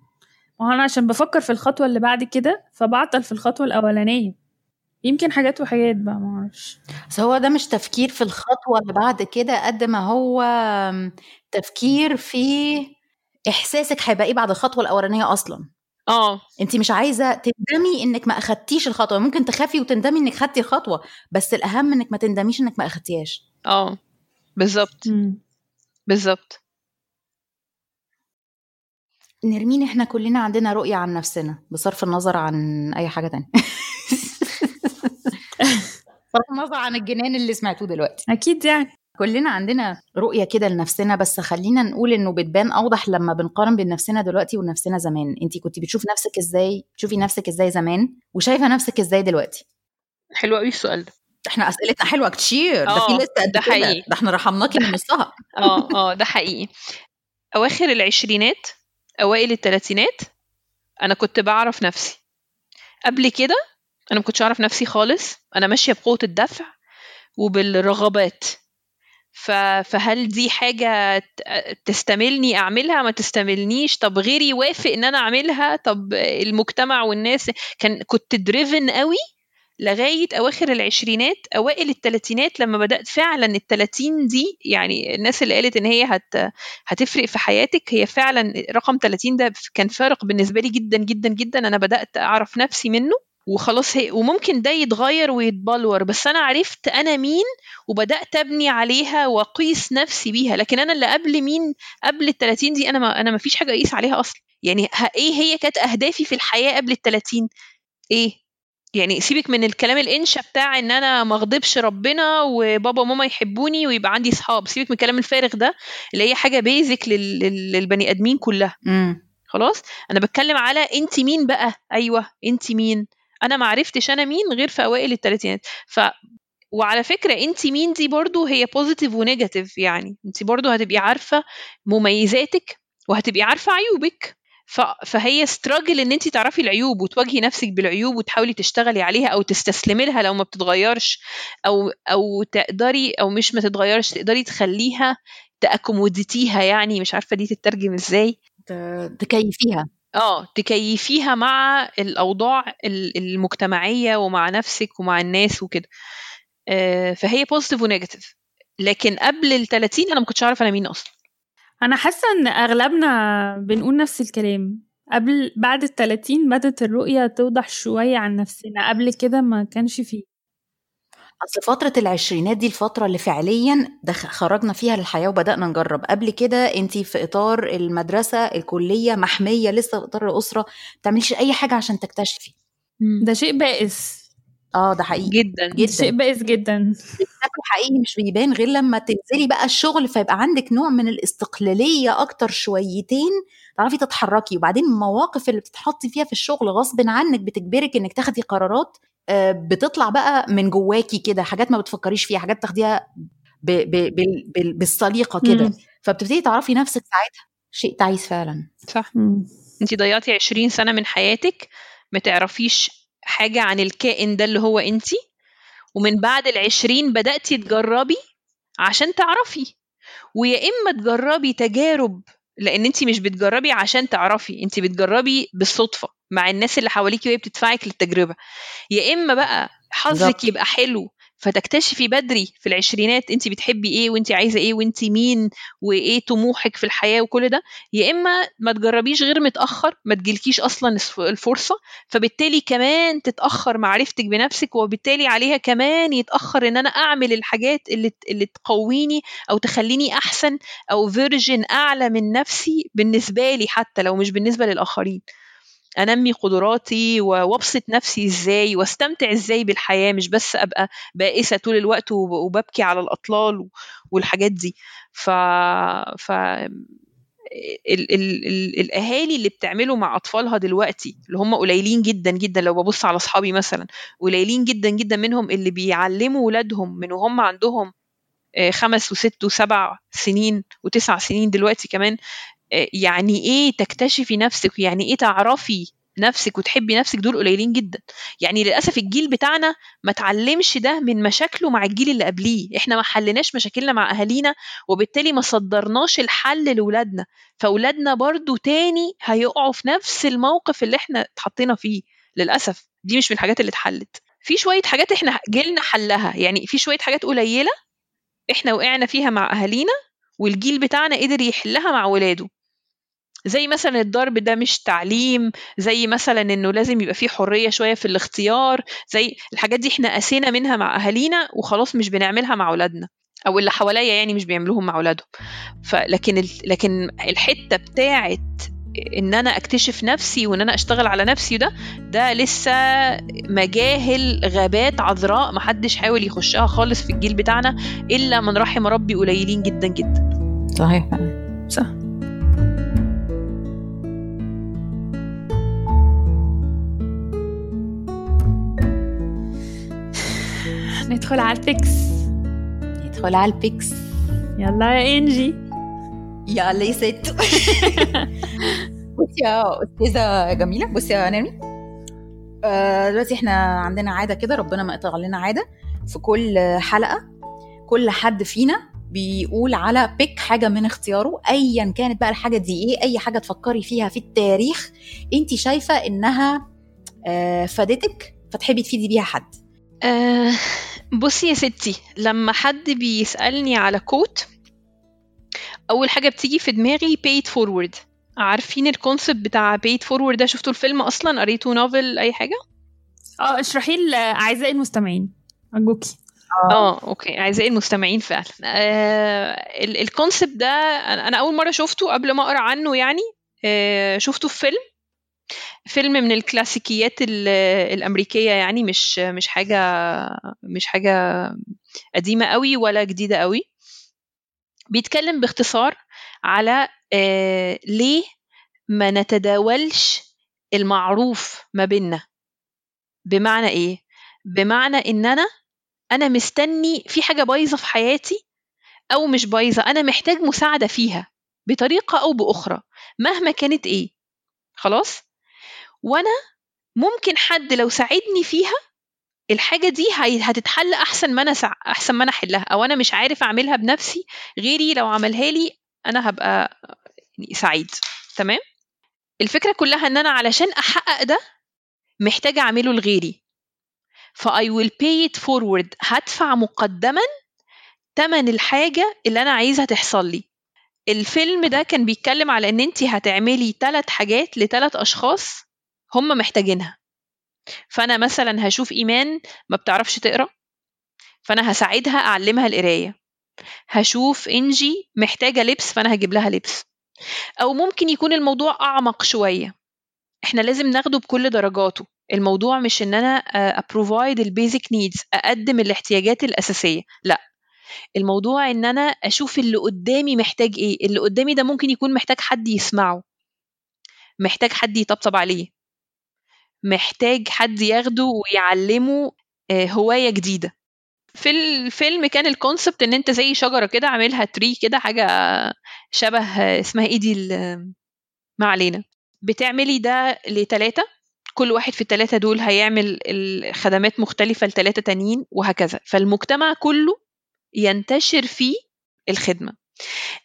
Speaker 1: ما أنا عشان بفكر في الخطوة اللي بعد كده فبعطل في الخطوة الأولانية. يمكن حاجات وحاجات بقى ما أعرفش.
Speaker 2: بس هو ده مش تفكير في الخطوة اللي بعد كده قد ما هو تفكير في إحساسك هيبقى إيه بعد الخطوة الأولانية أصلا.
Speaker 3: آه.
Speaker 2: انت مش عايزة تندمي إنك ما أخدتيش الخطوة. ممكن تخافي وتندمي إنك خدتي الخطوة بس الأهم إنك ما تندميش إنك ما أخدتيهاش.
Speaker 3: آه. بالظبط. بالظبط.
Speaker 2: نرمين إحنا كلنا عندنا رؤية عن نفسنا بصرف النظر عن أي حاجة تانية. بصرف النظر عن الجنان اللي سمعتوه دلوقتي.
Speaker 1: أكيد يعني.
Speaker 2: كلنا عندنا رؤية كده لنفسنا بس خلينا نقول إنه بتبان أوضح لما بنقارن بين نفسنا دلوقتي ونفسنا زمان. انت كنت بتشوف نفسك إزاي؟ تشوفي نفسك إزاي زمان؟ وشايفة نفسك إزاي دلوقتي؟
Speaker 3: حلو قوي السؤال ده.
Speaker 2: إحنا أسئلتنا حلوة كتير. ده
Speaker 3: آه،
Speaker 2: في لسه قد
Speaker 3: ده. حقيقي.
Speaker 2: ده إحنا رحمناكي من نصها
Speaker 3: آه آه ده حقيقي. أواخر العشرينات أوائل الثلاثينات أنا كنت بعرف نفسي. قبل كده أنا ما كنتش أعرف نفسي خالص. أنا ماشية بقوة الدفع وبالرغبات. ف... فهل دي حاجة تستملني أعملها؟ ما تستملنيش. طب غيري يوافق إن أنا أعملها. طب المجتمع والناس كان كنت دريفن قوي لغاية أواخر العشرينات أوائل التلاتينات لما بدأت فعلا التلاتين دي يعني الناس اللي قالت إن هي هت هتفرق في حياتك هي فعلا رقم 30 ده كان فارق بالنسبة لي جدا جدا جدا. أنا بدأت أعرف نفسي منه. وخلاص هي وممكن ده يتغير ويتبلور بس أنا عرفت أنا مين وبدأت أبني عليها وأقيس نفسي بيها لكن أنا اللي قبل مين؟ قبل ال 30 دي أنا ما أنا ما فيش حاجة أقيس عليها أصلا. يعني ه- إيه هي كانت أهدافي في الحياة قبل ال 30 إيه؟ يعني سيبك من الكلام الإنشا بتاع إن أنا ما أغضبش ربنا وبابا وماما يحبوني ويبقى عندي صحاب سيبك من الكلام الفارغ ده اللي هي حاجة basic لل... لل- للبني آدمين كلها. خلاص؟ أنا بتكلم على انت مين بقى؟ أيوه انت مين؟ أنا ما عرفتش أنا مين غير في أوائل الثلاثينات ف وعلى فكرة أنت مين دي برضو هي positive و negative يعني. أنت برضو هتبقي عارفة مميزاتك وهتبقي عارفة عيوبك. فهي struggle إن أنت تعرفي العيوب وتواجهي نفسك بالعيوب وتحاولي تشتغلي عليها أو تستسلمي لها لو ما بتتغيرش. أو أو تقدري أو مش ما تتغيرش تقدري تخليها ت accommodate يها يعني. مش عارفة دي تترجم إزاي.
Speaker 2: تكيفيها.
Speaker 3: آه تكيفيها مع الأوضاع ال- المجتمعية ومع نفسك ومع الناس وكده. آه، فهي positive و negative لكن قبل ال 30 أنا ما كنتش عارفة أنا مين أصلا.
Speaker 1: أنا حاسة إن أغلبنا بنقول نفس الكلام. قبل بعد التلاتين بدت الرؤية توضح شوية عن نفسنا. قبل كده ما كانش فيه.
Speaker 2: أصل فترة العشرينات دي الفترة اللي فعليا دخ- خرجنا فيها للحياة وبدأنا نجرب. قبل كده انت في إطار المدرسة الكلية محمية لسه في إطار الأسرة ما بتعمليش أي حاجة عشان تكتشفي.
Speaker 1: ده شيء بائس.
Speaker 2: آه ده حقيقي.
Speaker 3: جدا.
Speaker 2: جدا.
Speaker 1: شيء بائس جدا.
Speaker 2: الحقيقي مش بيبان غير لما تنزلي بقى الشغل فيبقى عندك نوع من الاستقلالية أكتر شويتين تعرفي تتحركي. وبعدين المواقف اللي بتتحطي فيها في الشغل غصب عنك بتجبرك إنك تاخدي قرارات بتطلع بقى من جواكي كده حاجات ما بتفكريش فيها حاجات تاخديها ب ب بال- بال- بالسليقة كده. فبتبتدي تعرفي نفسك ساعتها شيء تعيس فعلا
Speaker 3: صح. انت ضيعتي 20 سنة من حياتك ما تعرفيش حاجة عن الكائن ده اللي هو انت ومن بعد العشرين بدأتي تجربي عشان تعرفي ويا إما تجربي تجارب لأن انت مش بتجربي عشان تعرفي انت بتجربي بالصدفة مع الناس اللي حواليكي وهي بتدفعك للتجربة يا إما بقى حظك. يبقى حلو فتكتشفي بدري في العشرينات انت بتحبي إيه وانت عايزة إيه وانت مين وايه طموحك في الحياة وكل ده يا اما ما تجربيش غير متأخر ما تجيلكيش أصلا الفرصة فبالتالي كمان تتأخر معرفتك بنفسك وبالتالي عليها كمان يتأخر ان أنا اعمل الحاجات اللي اللي تقويني أو تخليني احسن أو فيرجن اعلى من نفسي بالنسبة لي حتى لو مش بالنسبة للآخرين. أنمي قدراتي وأبسط نفسي إزاي وأستمتع إزاي بالحياة مش بس أبقى بائسة طول الوقت وببكي على الأطلال والحاجات دي. ف ف ال ال ال الأهالي اللي بتعمله مع أطفالها دلوقتي اللي هم قليلين جدا جدا لو ببص على أصحابي مثلا قليلين جدا جدا منهم اللي بيعلموا ولادهم من وهم عندهم خمس وست وسبع سنين وتسع سنين دلوقتي كمان يعني إيه تكتشفي نفسك يعني إيه تعرفي نفسك وتحبي نفسك؟ دول قليلين جدا. يعني للأسف الجيل بتاعنا ما تعلمش ده من مشاكله مع الجيل اللي قبليه. إحنا ما حلناش مشاكلنا مع أهالينا وبالتالي ما صدرناش الحل لاولادنا فاولادنا برضو تاني هيقعوا في نفس الموقف اللي إحنا اتحطينا فيه. للأسف دي مش من الحاجات اللي اتحلت. في شوية حاجات إحنا جيلنا حلها. يعني في شوية حاجات قليلة إحنا وقعنا فيها مع أهالينا والجيل بتاعنا قدر يحلها مع ولاده. زي مثلا الضرب ده مش تعليم زي مثلا إنه لازم يبقى فيه حرية شوية في الاختيار زي الحاجات دي إحنا قسينا منها مع أهالينا وخلاص مش بنعملها مع أولادنا أو اللي حواليا يعني مش بيعملوهم مع أولادهم. فلكن ال... لكن الحتة بتاعه إن أنا أكتشف نفسي وإن أنا أشتغل على نفسي ده ده لسه مجاهل غابات عذراء محدش حاول يخشها خالص في الجيل بتاعنا إلا من رحم ربي قليلين جدا جدا.
Speaker 2: صحيح.
Speaker 1: صح. ندخل على البيكس
Speaker 2: ندخل على البيكس
Speaker 1: يلا يا إنجي.
Speaker 2: يلا يا ست. بصي يا أستاذة جميلة بصي يا نرمين آه دلوقتي إحنا عندنا عادة كده ربنا ما يقطع لنا عادة. في كل حلقة كل حد فينا بيقول على pick حاجة من اختياره ايا كانت بقى الحاجة دي إيه أي حاجة تفكري فيها في التاريخ أنت شايفة إنها آه فادتك فتحبي تفيدي بيها حد.
Speaker 3: آه بصي يا ستي لما حد بيسألني على quote أول حاجة بتيجي في دماغي pay it forward. عارفين ال concept بتاع pay it forward ده؟ شفتوا الفيلم أصلا؟ قريتوا novel أي حاجة؟
Speaker 1: آه اشرحي لاعزائي المستمعين. ارجوكي
Speaker 3: آه. okay. أعزائي المستمعين فعلا. آه ال concept ده أنا أول مرة شفته قبل ما أقرأ عنه يعني. آه شفته في فيلم فيلم من الكلاسيكيات الأمريكية يعني مش مش حاجة مش حاجة قديمة قوي ولا جديدة قوي. بيتكلم باختصار على آه ليه ما نتداولش المعروف ما بيننا. بمعنى إيه؟ بمعنى إن أنا أنا مستني في حاجة بايظة في حياتي أو مش بايظة أنا محتاج مساعدة فيها بطريقة أو بأخرى مهما كانت إيه. خلاص؟ وأنا ممكن حد لو ساعدني فيها الحاجة دي هتتحل أحسن ما أنا سع... أحسن ما أنا أحلها أو أنا مش عارف أعملها بنفسي غيري لو عملها لي أنا هبقى سعيد. تمام؟ الفكرة كلها إن أنا علشان أحقق ده محتاجة أعمله لغيري. ف I will pay it forward. هدفع مقدما تمن الحاجة اللي أنا عايزها تحصل لي. الفيلم ده كان بيتكلم على إن انت هتعملي ثلاث حاجات لثلاث أشخاص هم محتاجينها. فأنا مثلا هشوف إيمان ما بتعرفش تقرأ فأنا هساعدها أعلمها القراية. هشوف إنجي محتاجة لبس فأنا هجيب لها لبس. أو ممكن يكون الموضوع أعمق شوية. إحنا لازم ناخده بكل درجاته. الموضوع مش إن أنا ا provide ال basic needs أقدم الاحتياجات الأساسية. لأ. الموضوع إن أنا أشوف اللي قدامي محتاج إيه. اللي قدامي ده ممكن يكون محتاج حد يسمعه. محتاج حد يطبطب عليه. محتاج حد ياخده ويعلمه هواية جديدة. في الفيلم كان الكونسبت إن أنت زي شجرة كده عاملها تري كده حاجة شبه اسمها إيه دي ما علينا. بتعملي ده لتلاتة كل واحد في التلاتة دول هيعمل الخدمات مختلفة لتلاتة تانيين وهكذا. فالمجتمع كله ينتشر فيه الخدمة.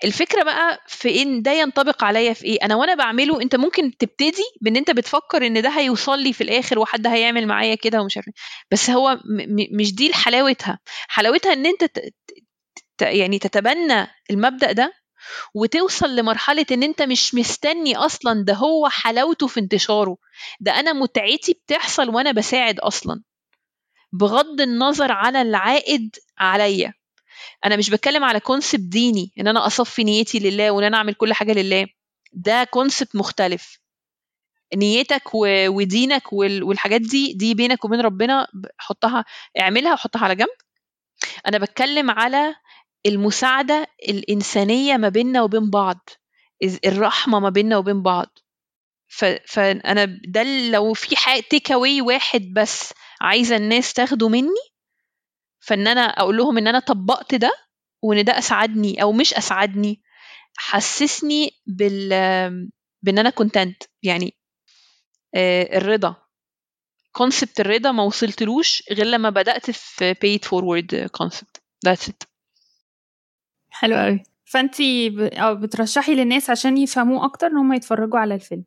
Speaker 3: الفكرة بقى في إن ده ينطبق عليا في إيه؟ أنا وأنا بعمله أنت ممكن تبتدي بإن أنت بتفكر إن ده هيوصل لي في الآخر وحد هيعمل معايا كده ومش عارف إيه. بس هو م- مش دي حلاوتها. حلاوتها إن أنت ت- ت- يعني تتبنى المبدأ ده وتوصل لمرحلة إن أنت مش مستني أصلا ده هو حلاوته في انتشاره. ده أنا متعتي بتحصل وأنا بساعد أصلا. بغض النظر على العائد عليا. أنا مش بتكلم على concept ديني إن أنا أصفي نيتي لله وإن أنا أعمل كل حاجة لله. ده concept مختلف. نيتك ودينك وال- والحاجات دي دي بينك وبين ربنا حطها اعملها وحطها على جنب. أنا بتكلم على المساعدة الإنسانية ما بيننا وبين بعض. الرحمة ما بيننا وبين بعض. فانا ده لو في تيك اواي واحد بس عايزة الناس تاخده مني فإن أنا أقول لهم إن أنا طبقت ده وإن ده اسعدني أو مش اسعدني حسسني بال بإن أنا content يعني آه، الرضا. concept الرضا ما وصلتلوش غير لما بدأت في pay it forward concept. That's it.
Speaker 1: حلو قوي. أو بترشحي للناس عشان يفهموه أكتر إن هم يتفرجوا على الفيلم.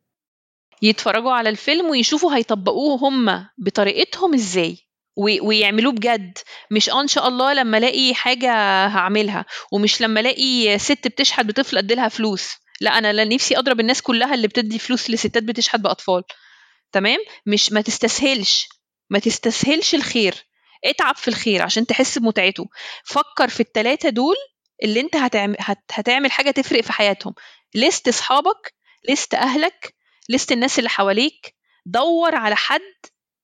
Speaker 3: يتفرجوا على الفيلم ويشوفوا هيطبقوه هم بطريقتهم إزاي. ويعملوه بجد. مش آه إن شاء الله لما ألاقي حاجة هعملها ومش لما ألاقي ست بتشحت بطفل اديلها فلوس. لا أنا نفسي أضرب الناس كلها اللي بتدي فلوس لستات بتشحت بأطفال. تمام؟ مش ما تستسهلش. ما تستسهلش الخير. اتعب في الخير عشان تحس بمتعته. فكر في التلاتة دول اللي أنت هتعمل, هت... هتعمل حاجة تفرق في حياتهم. لست أصحابك لست أهلك لست الناس اللي حواليك. دور على حد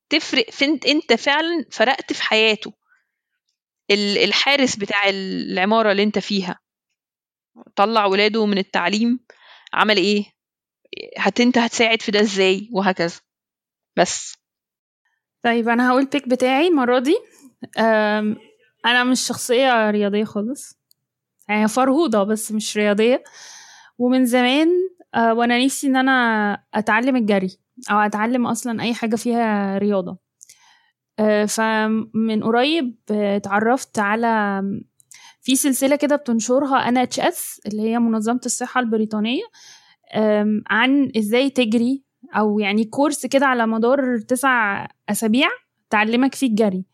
Speaker 3: تفرق فين أنت فعلا فرقت في حياته. ال- الحارس بتاع العمارة اللي أنت فيها. طلع ولاده من التعليم عمل إيه؟ هت أنت هتساعد في ده إزاي؟ وهكذا. بس.
Speaker 1: طيب أنا هقول بيك بتاعي المرة دي. أنا مش شخصية رياضية خالص. يعني فرهوضه بس مش رياضية. ومن زمان أه، وأنا نفسي إن أنا أتعلم الجري. أو أتعلم أصلا أي حاجة فيها رياضة. أه، فمن قريب أه، اتعرفت على في سلسلة كده بتنشرها أنا اتش اس اللي هي منظمة الصحة البريطانية عن إزاي تجري أو يعني كورس كده على مدار تسع أسابيع تعلمك فيه الجري.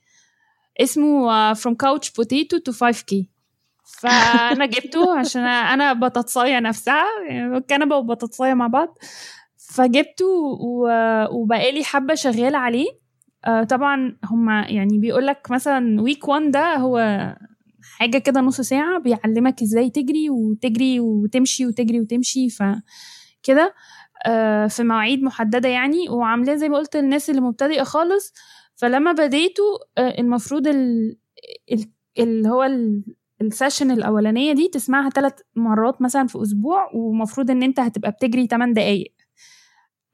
Speaker 1: اسمه آه، From Couch Potato to 5K فأنا جبته عشان أنا بطاطساية نفسها يعني كنبة وبطاطساية مع بعض. فجبته و- وبقالي حبة شغالة عليه. آه، طبعا هما يعني بيقول لك مثلا week 1 ده هو حاجة كده نص ساعة بيعلمك إزاي تجري وتجري وتمشي وتجري وتمشي فكده آه، في مواعيد محددة يعني. وعاملاه زي ما قلت للناس اللي مبتدئة خالص. فلما بديته آه، المفروض ال- ال- اللي هو ال- ال session الأولانية دي تسمعها ثلاث مرات مثلا في أسبوع ومفروض إن أنت هتبقى بتجري 8 دقايق.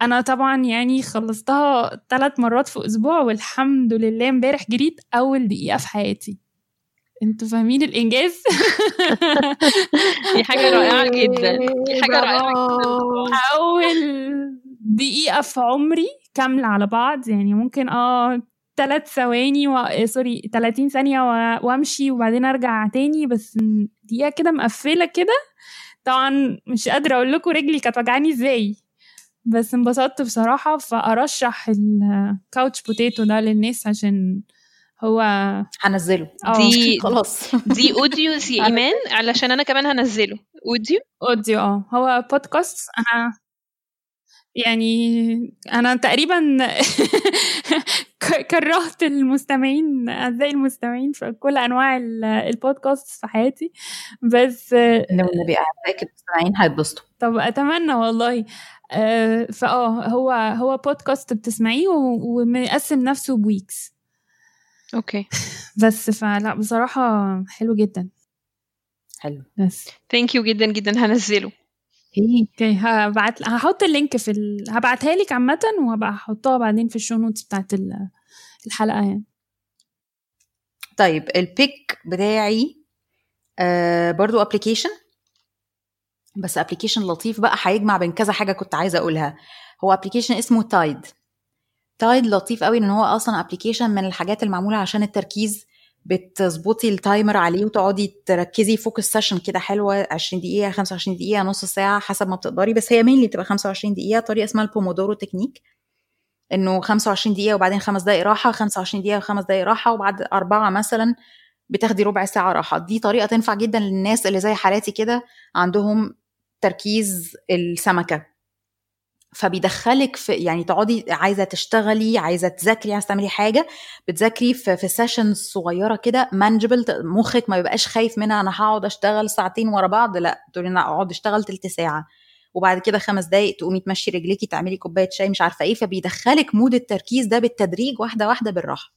Speaker 1: أنا طبعا يعني خلصتها ثلاث مرات في أسبوع والحمد لله امبارح جريت أول دقيقة في حياتي. أنتوا فاهمين الإنجاز؟
Speaker 3: دي حاجة رائعة جدا. دي حاجة رائعة
Speaker 1: أول دقيقة في عمري كاملة على بعض يعني ممكن آه ثلاث ثواني و... آه، سوري 30 ثانية و... وأمشي وبعدين أرجع تاني بس دقيقة كده مقفلة كده. طبعا مش قادرة أقول لكم رجلي كانت وجعاني إزاي. بس انبسطت بصراحة فأرشح ال couch potato ده للناس عشان هو
Speaker 2: هنزله.
Speaker 1: آه.
Speaker 3: دي
Speaker 2: خلاص.
Speaker 3: دي audios يا إيمان علشان أنا كمان هنزله. audio
Speaker 1: audio آه. هو بودكاست أنا يعني أنا تقريبا كرهت المستمعين أعزائي المستمعين في كل أنواع ال- البودكاست في حياتي. بس
Speaker 2: والنبي اعزائك المستمعين هيتبسطوا.
Speaker 1: طب أتمنى والله. آه، فآه هو هو بودكاست بتسمعيه ومقسم نفسه ب
Speaker 3: weeks. okay.
Speaker 1: بس فلا بصراحة حلو جدا.
Speaker 2: حلو.
Speaker 1: بس.
Speaker 3: thank you جدا جدا هنزله.
Speaker 1: okay هبعت هحط ال link في ال... هبعتها لك عامة وهبقى احطها بعدين في ال show notes بتاعت ال- الحلقة يعني.
Speaker 2: طيب ال pick بتاعي آه برضو application بس application لطيف بقى هيجمع بين كذا حاجة كنت عايزة أقولها. هو application اسمه Tide Tide لطيف قوي ان هو أصلا application من الحاجات المعمولة عشان التركيز. بتظبطي ال timer عليه وتقعدي تركزي focus session كده حلوة 20 دقيقة 25 دقيقة نص ساعة حسب ما بتقدري. بس هي mainly بتبقى 25 دقيقة. طريقة اسمها ال Pomodoro technique إنه 25 دقيقة وبعدين خمس دقائق راحة 25 دقيقة وخمس دقائق راحة وبعد أربعة مثلا بتاخدي ربع ساعة راحة. دي طريقة تنفع جدا للناس اللي زي حالاتي كده عندهم تركيز السمكة. فبيدخلك في يعني تقعدي عايزة تشتغلي عايزة تذاكري عايزة تعملي حاجة بتذاكري في, في sessions صغيرة كده manageable مخك ما يبقاش خايف منها أنا هقعد أشتغل ساعتين ورا بعض لأ تقولي أنا اقعد اشتغل تلت ساعة. وبعد كده خمس دقايق تقومي تمشي رجليكي تعملي كوباية شاي مش عارفة إيه فبيدخلك mode التركيز ده بالتدريج واحدة واحدة بالراحة.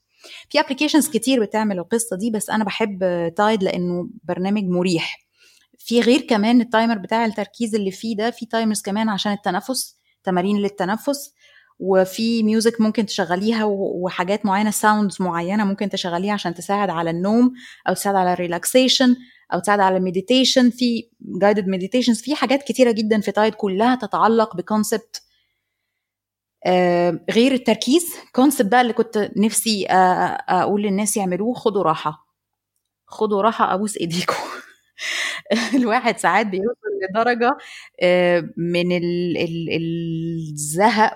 Speaker 2: في applications كتير بتعمل القصة دي بس أنا بحب Tide لأنه برنامج مريح. في غير كمان ال timer بتاع التركيز اللي فيه ده في timers كمان عشان التنفس تمارين للتنفس وفي music ممكن تشغليها وحاجات معينة sounds معينة ممكن تشغليها عشان تساعد على النوم أو تساعد على ال relaxation أو تساعد على ال meditation في guided meditations في حاجات كتيرة جدا في Tide كلها تتعلق ب concept آه غير التركيز concept بقى اللي كنت نفسي أقول للناس يعملوه خدوا راحة. خدوا راحة أبوس ايديكم الواحد ساعات بيوصل لدرجة من الزهق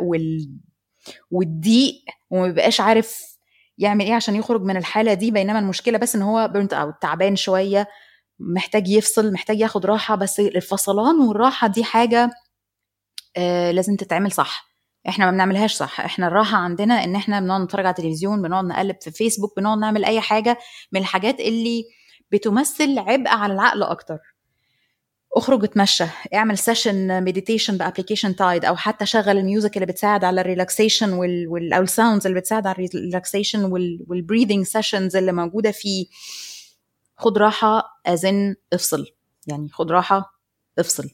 Speaker 2: والضيق وما بيبقاش عارف يعمل إيه عشان يخرج من الحالة دي. بينما المشكلة بس إن هو burnt out تعبان شوية محتاج يفصل محتاج ياخد راحة. بس الفصلان والراحة دي حاجة لازم تتعمل صح. إحنا ما بنعملهاش صح. إحنا الراحة عندنا إن إحنا بنقعد نتفرج على التلفزيون بنقعد نقلب في فيسبوك بنقعد نعمل أي حاجة من الحاجات اللي بتمثل عبء على العقل أكتر. اخرج اتمشى اعمل session meditation ب application Tide أو حتى شغل ال music اللي بتساعد على ال relaxation وال, وال أو ال sounds اللي بتساعد على ال relaxation وال breathing sessions اللي موجودة فيه. خد راحة as in افصل. يعني خد راحة افصل.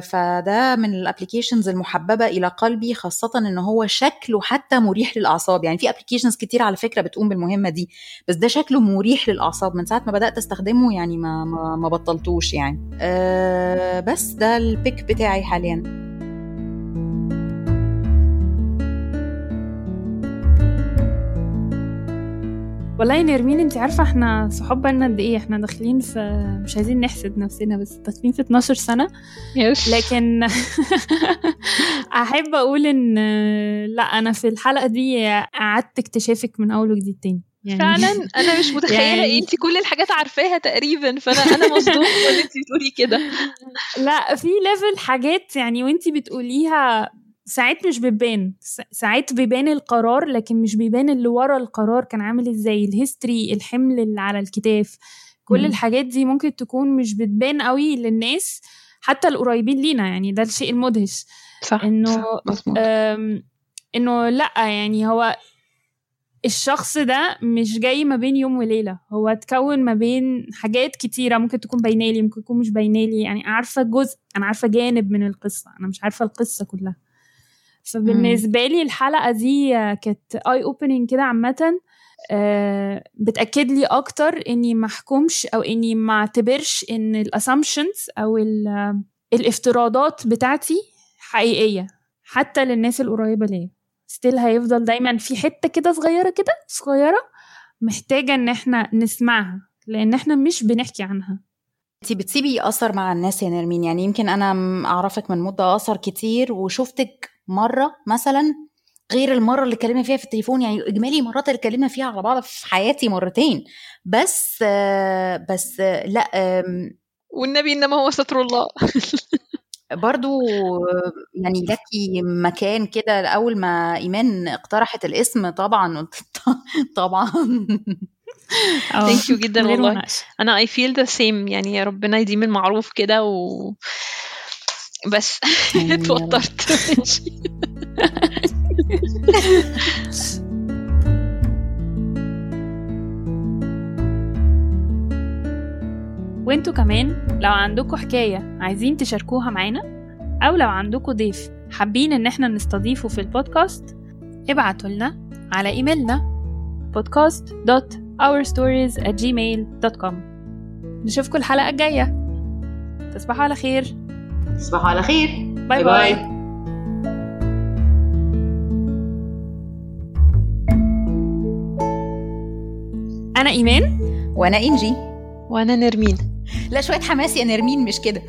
Speaker 2: فده من ال applications المحببة إلى قلبي خاصة إن هو شكله حتى مريح للأعصاب. يعني في applications كتير على فكرة بتقوم بالمهمة دي بس ده شكله مريح للأعصاب. من ساعة ما بدأت أستخدمه يعني ما ما, ما بطلتوش يعني. آه بس ده ال pick بتاعي حاليا.
Speaker 1: والله يا نرمين انت عارفة إحنا صحاب بقالنا قد إيه؟ إحنا داخلين في مش عايزين نحسد نفسنا بس داخلين في 12 سنة.
Speaker 3: يس
Speaker 1: لكن أحب أقول إن لأ أنا في الحلقة دي أعدت اكتشافك من أول وجديد تاني.
Speaker 3: يعني فعلا؟ أنا مش متخيلة. يعني... انت كل الحاجات عارفاها تقريبا فانا أنا مصدومة ان انت بتقولي كده.
Speaker 1: لأ في level حاجات يعني وانت بتقوليها ساعات مش بيبان. ساعات بيبان القرار لكن مش بيبان اللي ورا القرار كان عامل إزاي. ال history الحمل اللي على الكتاف. كل م. الحاجات دي ممكن تكون مش بتبان قوي للناس حتى القريبين لينا. يعني ده الشيء المدهش.
Speaker 3: صح
Speaker 1: إنه إنه لأ يعني هو الشخص ده مش جاي ما بين يوم وليلة. هو اتكون ما بين حاجات كتيرة ممكن تكون باينالي ممكن تكون مش باينالي يعني عارفة جزء أنا عارفة جانب من القصة. أنا مش عارفة القصة كلها. فبالنسبة لي الحلقة دي كانت eye opening كده عامة. بتأكد لي أكتر إني ما أحكمش أو إني ما أعتبرش إن ال assumptions أو الافتراضات بتاعتي حقيقية حتى للناس القريبة ليا. still هيفضل دايما في حتة كده صغيرة كده صغيرة محتاجة إن إحنا نسمعها لأن إحنا مش بنحكي عنها.
Speaker 2: انت بتسيبي أثر مع الناس يا نرمين؟ يعني يمكن أنا أعرفك من مدة أثر كتير وشفتك مرة مثلا غير المرة اللي اتكلمنا فيها في التليفون يعني إجمالي مرات اللي اتكلمنا فيها على بعض في حياتي مرتين. بس بس لا
Speaker 3: والنبي إنما هو ستر الله.
Speaker 2: برضو يعني لكي مكان كده أول ما إيمان اقترحت الاسم طبعا طبعا.
Speaker 3: thank you جدا والله. أنا I feel the same يعني يا ربنا يديم المعروف كده و بس اتوترت
Speaker 1: وانتوا كمان لو عندكم حكاية عايزين تشاركوها معانا أو لو عندكم ضيف حابين إن إحنا نستضيفه في البودكاست ابعتوا لنا على إيميلنا podcast.ourstories@gmail.com نشوفكم الحلقة الجاية. تصبحوا على خير.
Speaker 2: تصبحوا على خير.
Speaker 1: bye bye, bye. أنا إيمان.
Speaker 2: وأنا إنجي.
Speaker 3: وأنا نرمين.
Speaker 2: لا شوية حماس يا نرمين مش كده.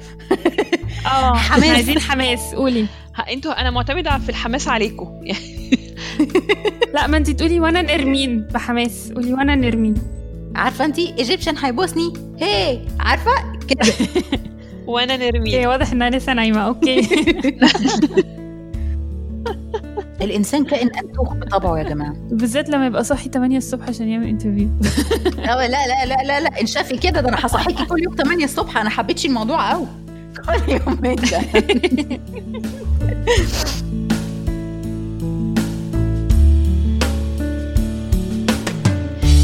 Speaker 1: آه
Speaker 2: حماس.
Speaker 1: عايزين حماس. قولي.
Speaker 3: أنتوا أنا معتمدة في الحماس عليكم.
Speaker 1: لا ما انت تقولي وأنا نرمين بحماس. قولي وأنا نرمين.
Speaker 2: عارفة انت ايجيبشن هيبوسني هي عارفة؟ كده.
Speaker 3: وأنا
Speaker 1: أوكي
Speaker 3: نرمين
Speaker 1: واضح انها لسه نايمة. أوكي.
Speaker 2: الإنسان كائن انتوخ بطبعه يا جماعة.
Speaker 1: بالذات لما يبقى صاحي 8 الصبح عشان يعمل انترفيو
Speaker 2: لا لا لا لا لا لا. انشافي كده ده أنا هصحيكي كل يوم 8 الصبح. أنا حبيتش الموضوع قوي كل يوم ده.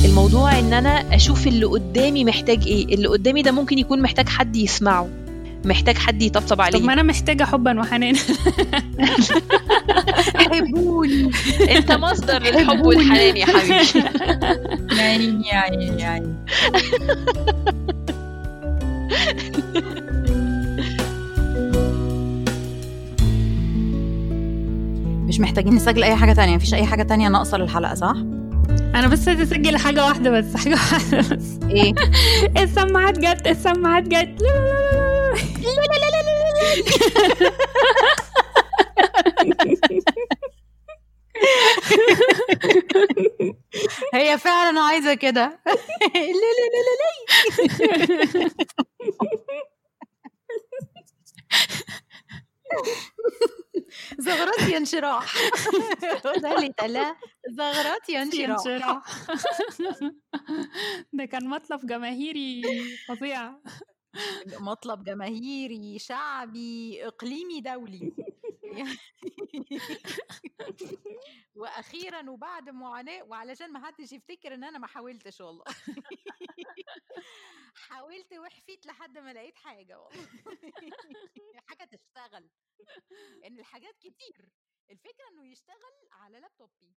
Speaker 3: الموضوع إن أنا أشوف اللي قدامي محتاج إيه. اللي قدامي ده ممكن يكون محتاج حد يسمعه. محتاج حد يطبطب
Speaker 1: طب ما
Speaker 3: عليه.
Speaker 1: أنا محتاجة حبا وحنان.
Speaker 2: حبوني
Speaker 3: أنت مصدر الحب والحنان يا حبيبي.
Speaker 2: يا عيني يا عيني يا عيني. مش محتاجين نسجل أي حاجة تانية. مفيش أي حاجة تانية ناقصة للحلقة صح؟
Speaker 1: أنا بس عايزه اسجل حاجة واحدة بس حاجة واحدة بس.
Speaker 2: إيه؟
Speaker 1: السماعات جت السماعات جت. لا لا لا. لا لا لا.
Speaker 2: هي فعلا عايزة كده. لا لا لا لا لا زغرات يا انشراح ده اللي تلا زغرات انشراح
Speaker 1: ده كان مطلب جماهيري فظيع.
Speaker 2: مطلب جماهيري شعبي إقليمي دولي. وأخيرا وبعد معاناة وعلشان ما حدش يفتكر إن أنا ما حاولتش والله. حاولت وحفيت لحد ما لقيت حاجة والله. حاجة تشتغل. ان الحاجات كتير. الفكرة إنه يشتغل على لابتوبي.